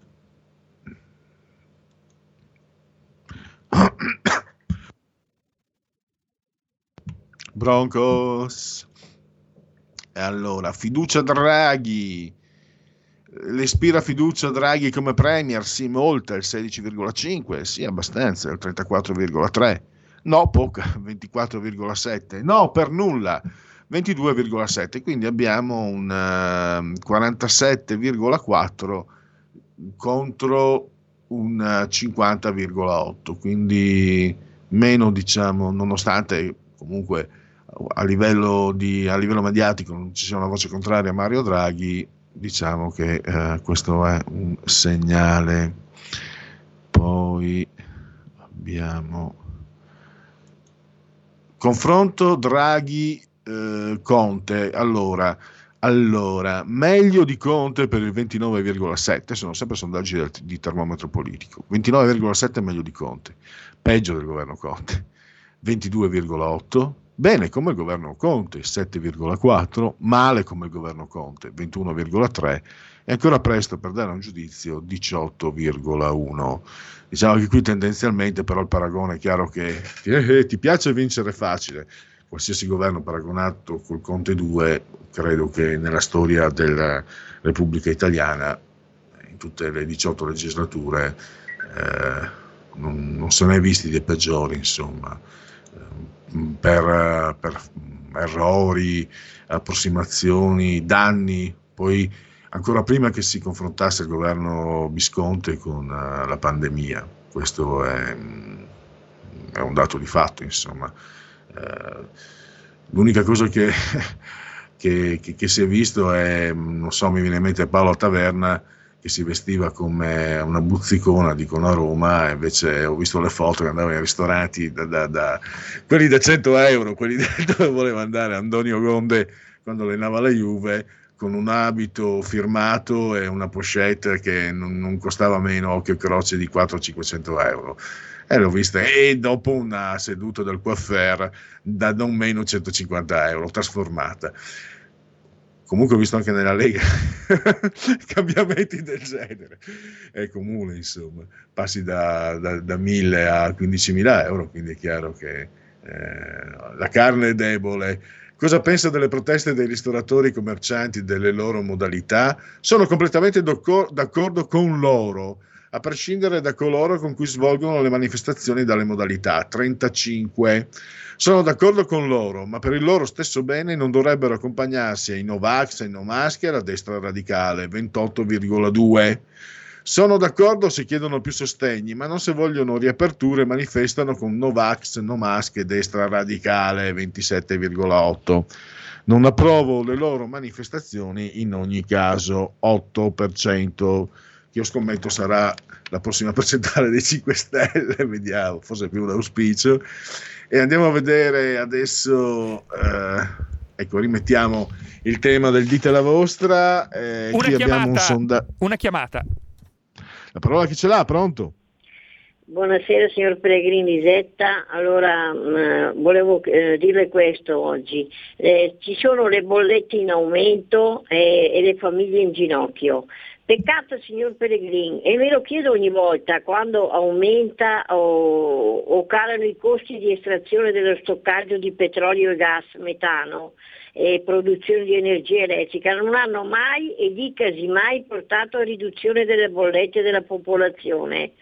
Broncos. Allora, fiducia Draghi. L'espira fiducia Draghi come Premier? Sì, molta, il 16,5, sì, abbastanza, il 34,3. No, poca, 24,7. No, per nulla, 22,7. Quindi abbiamo un eh, 47,4 contro un eh, 50,8. Quindi meno, diciamo, nonostante comunque a livello, di, a livello mediatico non ci sia una voce contraria a Mario Draghi, diciamo che eh, questo è un segnale. Poi abbiamo confronto Draghi eh. Allora, allora, meglio di Conte per il 29,7, sono sempre sondaggi di termometro politico. 29,7 è meglio di Conte, peggio del governo Conte. 22,8, bene come il governo Conte, 7,4, male come il governo Conte, 21,3 e ancora presto per dare un giudizio 18,1. Diciamo che qui tendenzialmente però il paragone è chiaro che eh, ti piace vincere facile. Qualsiasi governo paragonato col Conte 2, credo che nella storia della Repubblica Italiana, in tutte le 18 legislature, eh, non, non se ne è visti dei peggiori, insomma per, per errori, approssimazioni, danni, poi ancora prima che si confrontasse il governo Visconti con eh, la pandemia. Questo è, è un dato di fatto, insomma. Eh, l'unica cosa che, che, che- che si è visto è, non so, mi viene in mente Paolo Taverna che si vestiva come una buzzicona, dicono a Roma, invece ho visto le foto che andava in ristoranti, da, da- da- quelli da 100 euro, quelli dove voleva andare Antonio Gonde quando allenava la Juve, con un abito firmato e una pochette che non, non costava meno, occhio e croce, di 400-500 euro. E l'ho vista, e dopo una seduta del coiffeur da non meno 150 euro, trasformata. Comunque ho visto anche nella Lega cambiamenti del genere. È comune, insomma. Passi da, da, da 1000 a 15.000 euro, quindi è chiaro che eh, la carne è debole. Cosa pensa delle proteste dei ristoratori commercianti, delle loro modalità? Sono completamente d'accor- d'accordo con loro, a prescindere da coloro con cui svolgono le manifestazioni dalle modalità. 35. Sono d'accordo con loro, ma per il loro stesso bene non dovrebbero accompagnarsi ai Novax, ai No e alla destra radicale. 28,2. Sono d'accordo se chiedono più sostegni, ma non se vogliono riaperture manifestano con Novax, No Mask e destra radicale 27,8. Non approvo le loro manifestazioni in ogni caso 8%. Che Io scommetto sarà la prossima percentuale dei 5 Stelle, vediamo, forse più un auspicio. E andiamo a vedere adesso, eh, ecco, rimettiamo il tema del dite la vostra. eh, Una abbiamo un chiamata, sondaggio. una chiamata. La parola chi ce l'ha? Pronto? Buonasera signor Pellegrini Zetta, allora mh, volevo eh, dirle questo oggi, Eh, ci sono le bollette in aumento eh, e le famiglie in ginocchio. Peccato signor Pellegrini, e me lo chiedo ogni volta quando aumenta o, o calano i costi di estrazione dello stoccaggio di petrolio e gas, metano e produzione di energia elettrica, non hanno mai e dicasi mai portato a riduzione delle bollette della popolazione.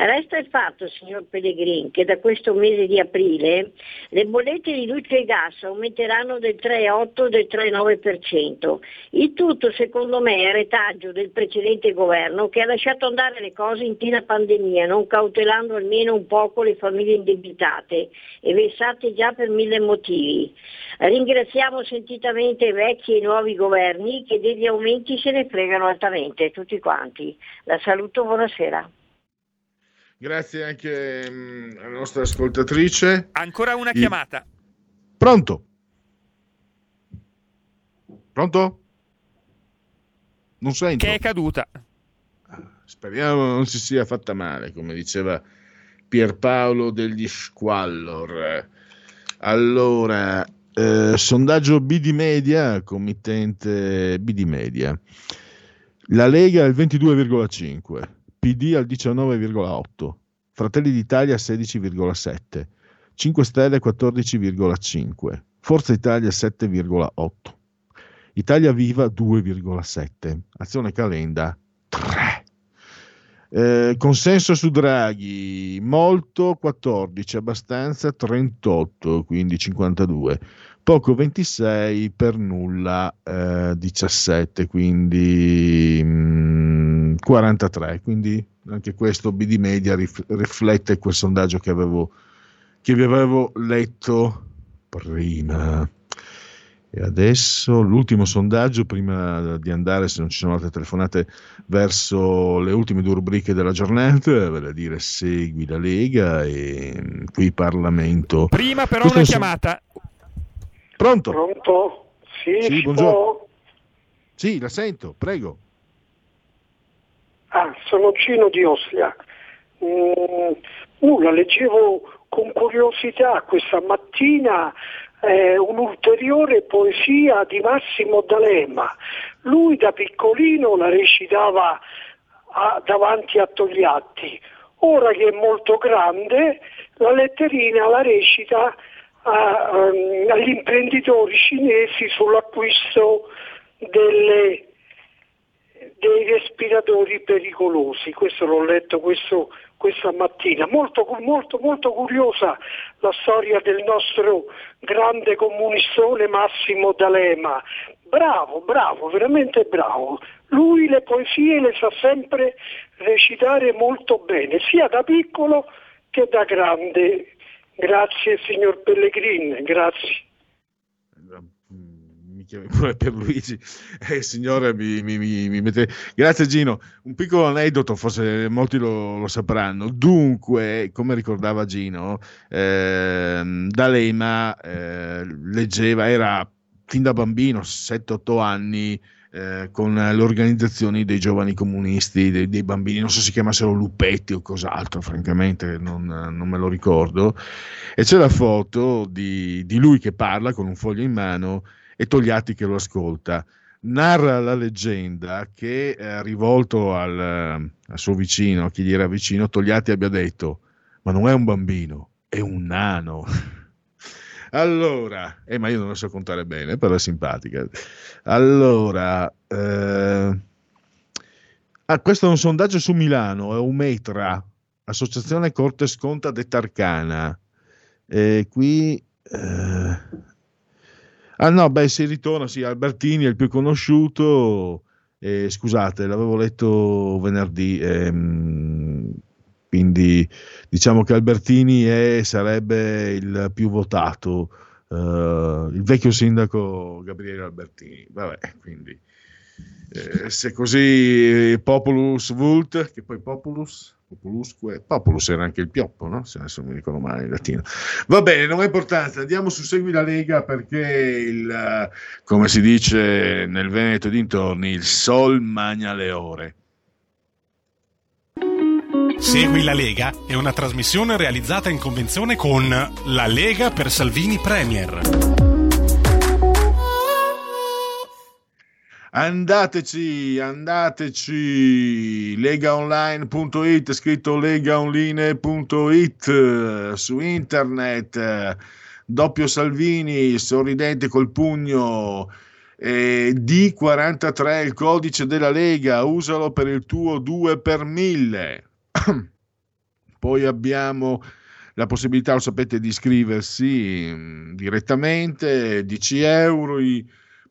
Resta il fatto, signor Pellegrin, che da questo mese di aprile le bollette di luce e gas aumenteranno del 3,8 e del 3,9%. Il tutto, secondo me, è retaggio del precedente governo che ha lasciato andare le cose in piena pandemia, non cautelando almeno un poco le famiglie indebitate e vessate già per mille motivi. Ringraziamo sentitamente i vecchi e i nuovi governi che degli aumenti se ne fregano altamente, tutti quanti. La saluto, buonasera. Grazie anche mm, alla nostra ascoltatrice. Ancora una I- chiamata. Pronto? Pronto? Non sento. Che è caduta. Speriamo non si sia fatta male, come diceva Pierpaolo degli Squallor. Allora, eh, sondaggio BD Media, committente BD Media. La Lega al 22,5, PD al 19,8, Fratelli d'Italia 16,7, 5 Stelle 14,5, Forza Italia 7,8, Italia Viva 2,7, Azione Calenda 3. Eh, consenso su Draghi molto 14, abbastanza 38, quindi 52, poco 26, per nulla eh, 17, quindi mm, 43. Quindi anche questo BD Media rif- riflette quel sondaggio che, avevo, che vi avevo letto prima. E adesso l'ultimo sondaggio, prima di andare, se non ci sono altre telefonate, verso le ultime due rubriche della giornata, vale a dire segui la Lega e mm, qui Parlamento. Prima però Questo una son- chiamata. Pronto? Pronto? Sì, Sì, buongiorno. può? Sì, la sento, prego. Ah, sono Gino di Ostia. Mm, nulla, leggevo con curiosità questa mattina eh, un'ulteriore poesia di Massimo D'Alema. Lui da piccolino la recitava a- davanti a Togliatti. Ora che è molto grande, la letterina la recita a- ehm, agli imprenditori cinesi sull'acquisto delle dei respiratori pericolosi. Questo l'ho letto questo- questa mattina. Molto, molto, molto curiosa la storia del nostro grande comunistone Massimo D'Alema. Bravo, bravo, veramente bravo. Lui le poesie le sa sempre recitare molto bene, sia da piccolo che da grande. Grazie signor Pellegrin, grazie. Mi chiami pure per Luigi, eh, signore, mi, mi- mi- mette... Grazie Gino. Un piccolo aneddoto, forse molti lo, lo sapranno. Dunque, come ricordava Gino, ehm, D'Alema eh, leggeva, era fin da bambino, 7-8 anni, eh, con le organizzazioni dei giovani comunisti, dei, dei bambini, non so se si chiamassero Lupetti o cos'altro, francamente non, non me lo ricordo. E c'è la foto di, di lui che parla con un foglio in mano e Togliatti che lo ascolta. Narra la leggenda che eh, rivolto al, al suo vicino, a chi gli era vicino, Togliatti abbia detto: Ma non è un bambino, è un nano. Allora, eh, ma io non lo so contare bene, però è simpatica. Allora, eh, ah, questo è un sondaggio su Milano, è Umetra, Associazione Corte Sconta de Tarcana. E qui... eh, Ah no, beh, si ritorna, sì, Albertini è il più conosciuto, eh, scusate, l'avevo letto venerdì, ehm, quindi diciamo che Albertini è- sarebbe il più votato, eh, il vecchio sindaco Gabriele Albertini, vabbè, quindi eh, se così Populus Vult, che poi Populus, Populusque, Populus era anche il pioppo, no? Se adesso mi ricordo male in latino. Va bene, non ha importanza, andiamo su Segui la Lega perché il, eh, come si dice nel Veneto dintorni, il sol magna le ore. Segui la Lega è una trasmissione realizzata in convenzione con La Lega per Salvini Premier. Andateci, andateci, legaonline.it, scritto legaonline.it su internet, doppio Salvini, sorridente col pugno, eh, D43, il codice della Lega, usalo per il tuo 2 per 1000. Poi abbiamo la possibilità, lo sapete, di iscriversi mm, direttamente, 10 euro, i-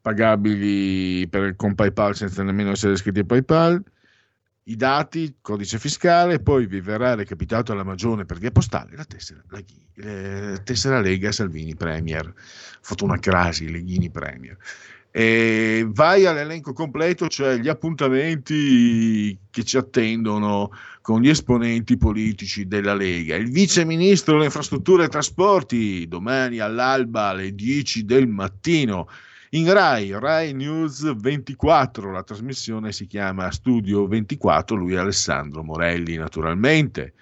pagabili per- con PayPal senza nemmeno essere iscritti a PayPal, i dati, codice fiscale, poi vi verrà recapitato alla Magione per via postale la tessera, la, Ghi- eh, tessera Lega Salvini Premier. Ho fatto una crasi, Leghini Premier. E vai all'elenco completo, cioè gli appuntamenti che ci attendono con gli esponenti politici della Lega. Il vice ministro delle infrastrutture e trasporti, domani all'alba alle 10 del mattino. In Rai, Rai News 24, la trasmissione si chiama Studio 24, lui è Alessandro Morelli naturalmente.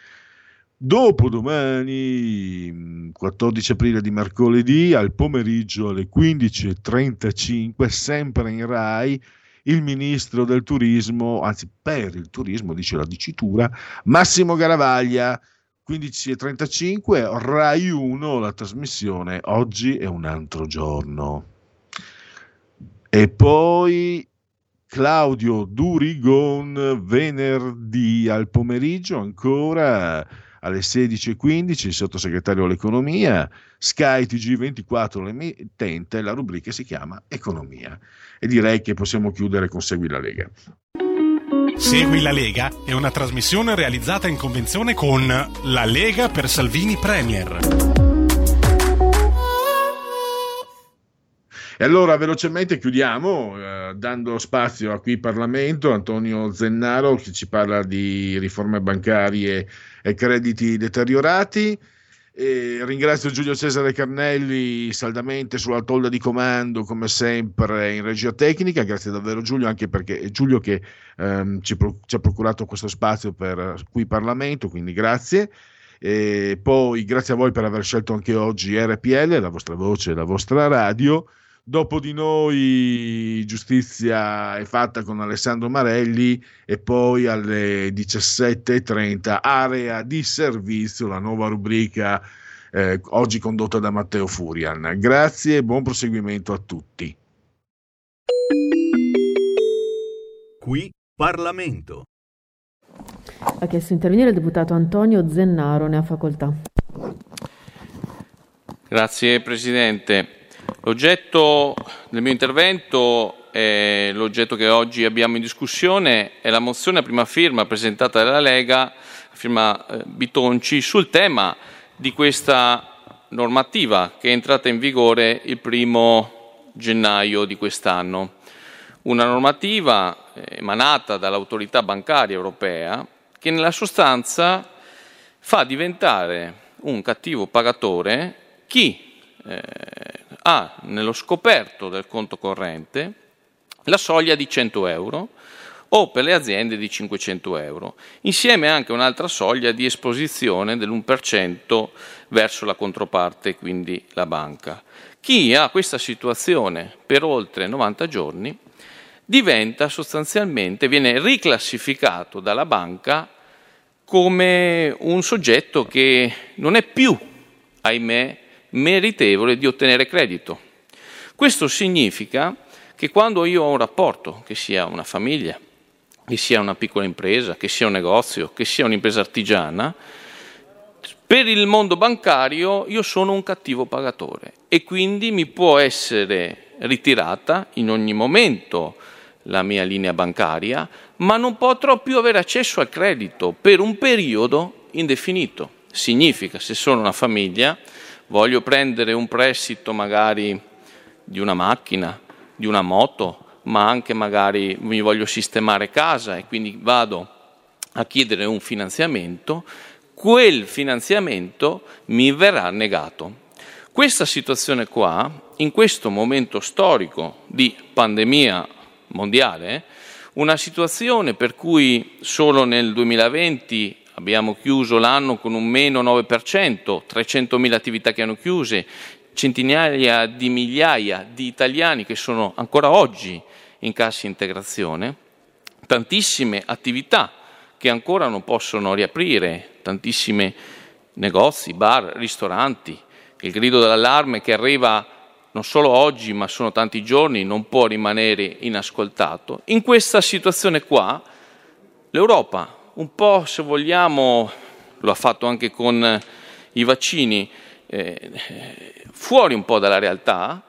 Dopo domani, 14 aprile di mercoledì, al pomeriggio alle 15.35, sempre in Rai, il ministro del turismo, anzi per il turismo, dice la dicitura, Massimo Garavaglia, 15.35, Rai 1, la trasmissione Oggi è un altro giorno. E poi Claudio Durigon venerdì al pomeriggio ancora alle 16.15 il sottosegretario all'economia, Sky TG24 l'emittente, la rubrica si chiama Economia e direi che possiamo chiudere con Segui la Lega. Segui la Lega è una trasmissione realizzata in convenzione con La Lega per Salvini Premier. E allora velocemente chiudiamo eh, dando spazio a qui Parlamento, Antonio Zennaro che ci parla di riforme bancarie e crediti deteriorati. E ringrazio Giulio Cesare Carnelli saldamente sulla tolla di comando, come sempre in regia tecnica. Grazie davvero Giulio, anche perché è Giulio che ehm, ci, pro- ci, ha procurato questo spazio per qui Parlamento, quindi grazie. E poi grazie a voi per aver scelto anche oggi RPL, la vostra voce, la vostra radio. Dopo di noi giustizia è fatta con Alessandro Marelli e poi alle 17.30 area di servizio, la nuova rubrica eh, oggi condotta da Matteo Furian. Grazie e buon proseguimento a tutti. Qui Parlamento. Ha chiesto di intervenire il deputato Antonio Zennaro, ne ha facoltà. Grazie Presidente. L'oggetto del mio intervento è l'oggetto che oggi abbiamo in discussione, è la mozione a prima firma presentata dalla Lega, firma eh, Bitonci, sul tema di questa normativa che è entrata in vigore il primo gennaio di quest'anno. Una normativa eh, emanata dall'autorità bancaria europea che nella sostanza fa diventare un cattivo pagatore chi eh, ha nello scoperto del conto corrente la soglia di 100 euro o per le aziende di 500 euro, insieme anche un'altra soglia di esposizione dell'1% verso la controparte, quindi la banca. Chi ha questa situazione per oltre 90 giorni diventa sostanzialmente, viene riclassificato dalla banca come un soggetto che non è più, ahimè, meritevole di ottenere credito. Questo significa che quando io ho un rapporto, che sia una famiglia, che sia una piccola impresa, che sia un negozio, che sia un'impresa artigiana, per il mondo bancario io sono un cattivo pagatore e quindi mi può essere ritirata in ogni momento la mia linea bancaria, ma non potrò più avere accesso al credito per un periodo indefinito. Significa, se sono una famiglia, voglio prendere un prestito magari di una macchina, di una moto, ma anche magari mi voglio sistemare casa e quindi vado a chiedere un finanziamento, quel finanziamento mi verrà negato. Questa situazione qua, in questo momento storico di pandemia mondiale, una situazione per cui solo nel 2020 abbiamo chiuso l'anno con un meno 9%, 300.000 attività che hanno chiuse, centinaia di migliaia di italiani che sono ancora oggi in cassa integrazione, tantissime attività che ancora non possono riaprire, tantissimi negozi, bar, ristoranti, il grido dell'allarme che arriva non solo oggi ma sono tanti giorni non può rimanere inascoltato. In questa situazione qua l'Europa un po' se vogliamo, lo ha fatto anche con i vaccini, eh, fuori un po' dalla realtà,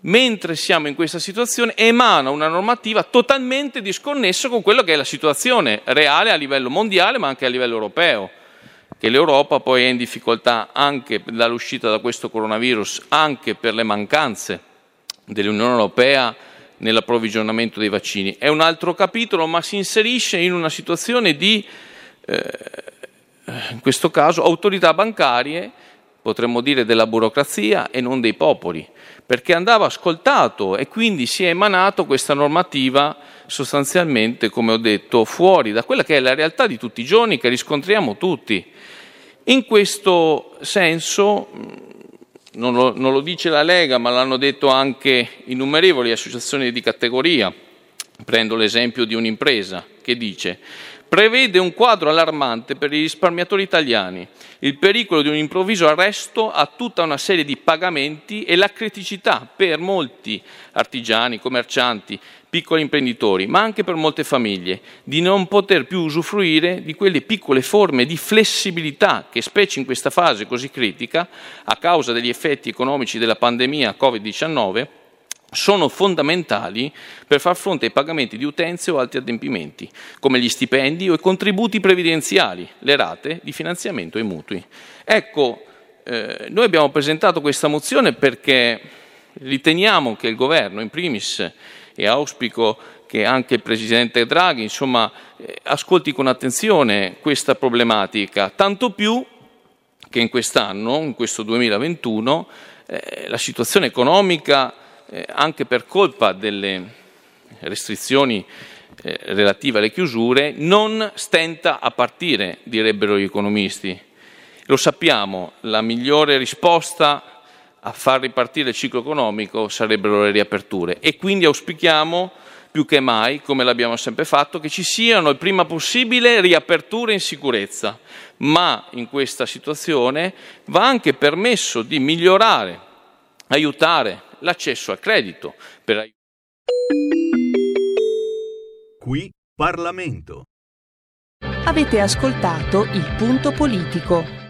mentre siamo in questa situazione, emana una normativa totalmente disconnessa con quello che è la situazione reale a livello mondiale, ma anche a livello europeo, che l'Europa poi è in difficoltà anche dall'uscita da questo coronavirus, anche per le mancanze dell'Unione Europea nell'approvvigionamento dei vaccini. È un altro capitolo, ma si inserisce in una situazione di, eh, in questo caso, autorità bancarie potremmo dire della burocrazia e non dei popoli, perché andava ascoltato e quindi si è emanato questa normativa sostanzialmente, come ho detto, fuori da quella che è la realtà di tutti i giorni che riscontriamo tutti. In questo senso, non lo, non lo dice la Lega, ma l'hanno detto anche innumerevoli associazioni di categoria, prendo l'esempio di un'impresa che dice prevede un quadro allarmante per i risparmiatori italiani, il pericolo di un improvviso arresto a tutta una serie di pagamenti e la criticità per molti artigiani, commercianti, piccoli imprenditori, ma anche per molte famiglie, di non poter più usufruire di quelle piccole forme di flessibilità che, specie in questa fase così critica, a causa degli effetti economici della pandemia Covid-19, sono fondamentali per far fronte ai pagamenti di utenze o altri adempimenti, come gli stipendi o i contributi previdenziali, le rate di finanziamento e i mutui. Ecco, eh, noi abbiamo presentato questa mozione perché riteniamo che il governo, in primis, e auspico che anche il Presidente Draghi, insomma, eh, ascolti con attenzione questa problematica, tanto più che in quest'anno, in questo 2021, eh, la situazione economica eh, anche per colpa delle restrizioni eh, relative alle chiusure, non stenta a partire, direbbero gli economisti. Lo sappiamo, la migliore risposta a far ripartire il ciclo economico sarebbero le riaperture e quindi auspichiamo più che mai, come l'abbiamo sempre fatto, che ci siano il prima possibile riaperture in sicurezza, ma in questa situazione va anche permesso di migliorare, aiutare l'accesso al credito per Qui Parlamento. Avete ascoltato il punto politico.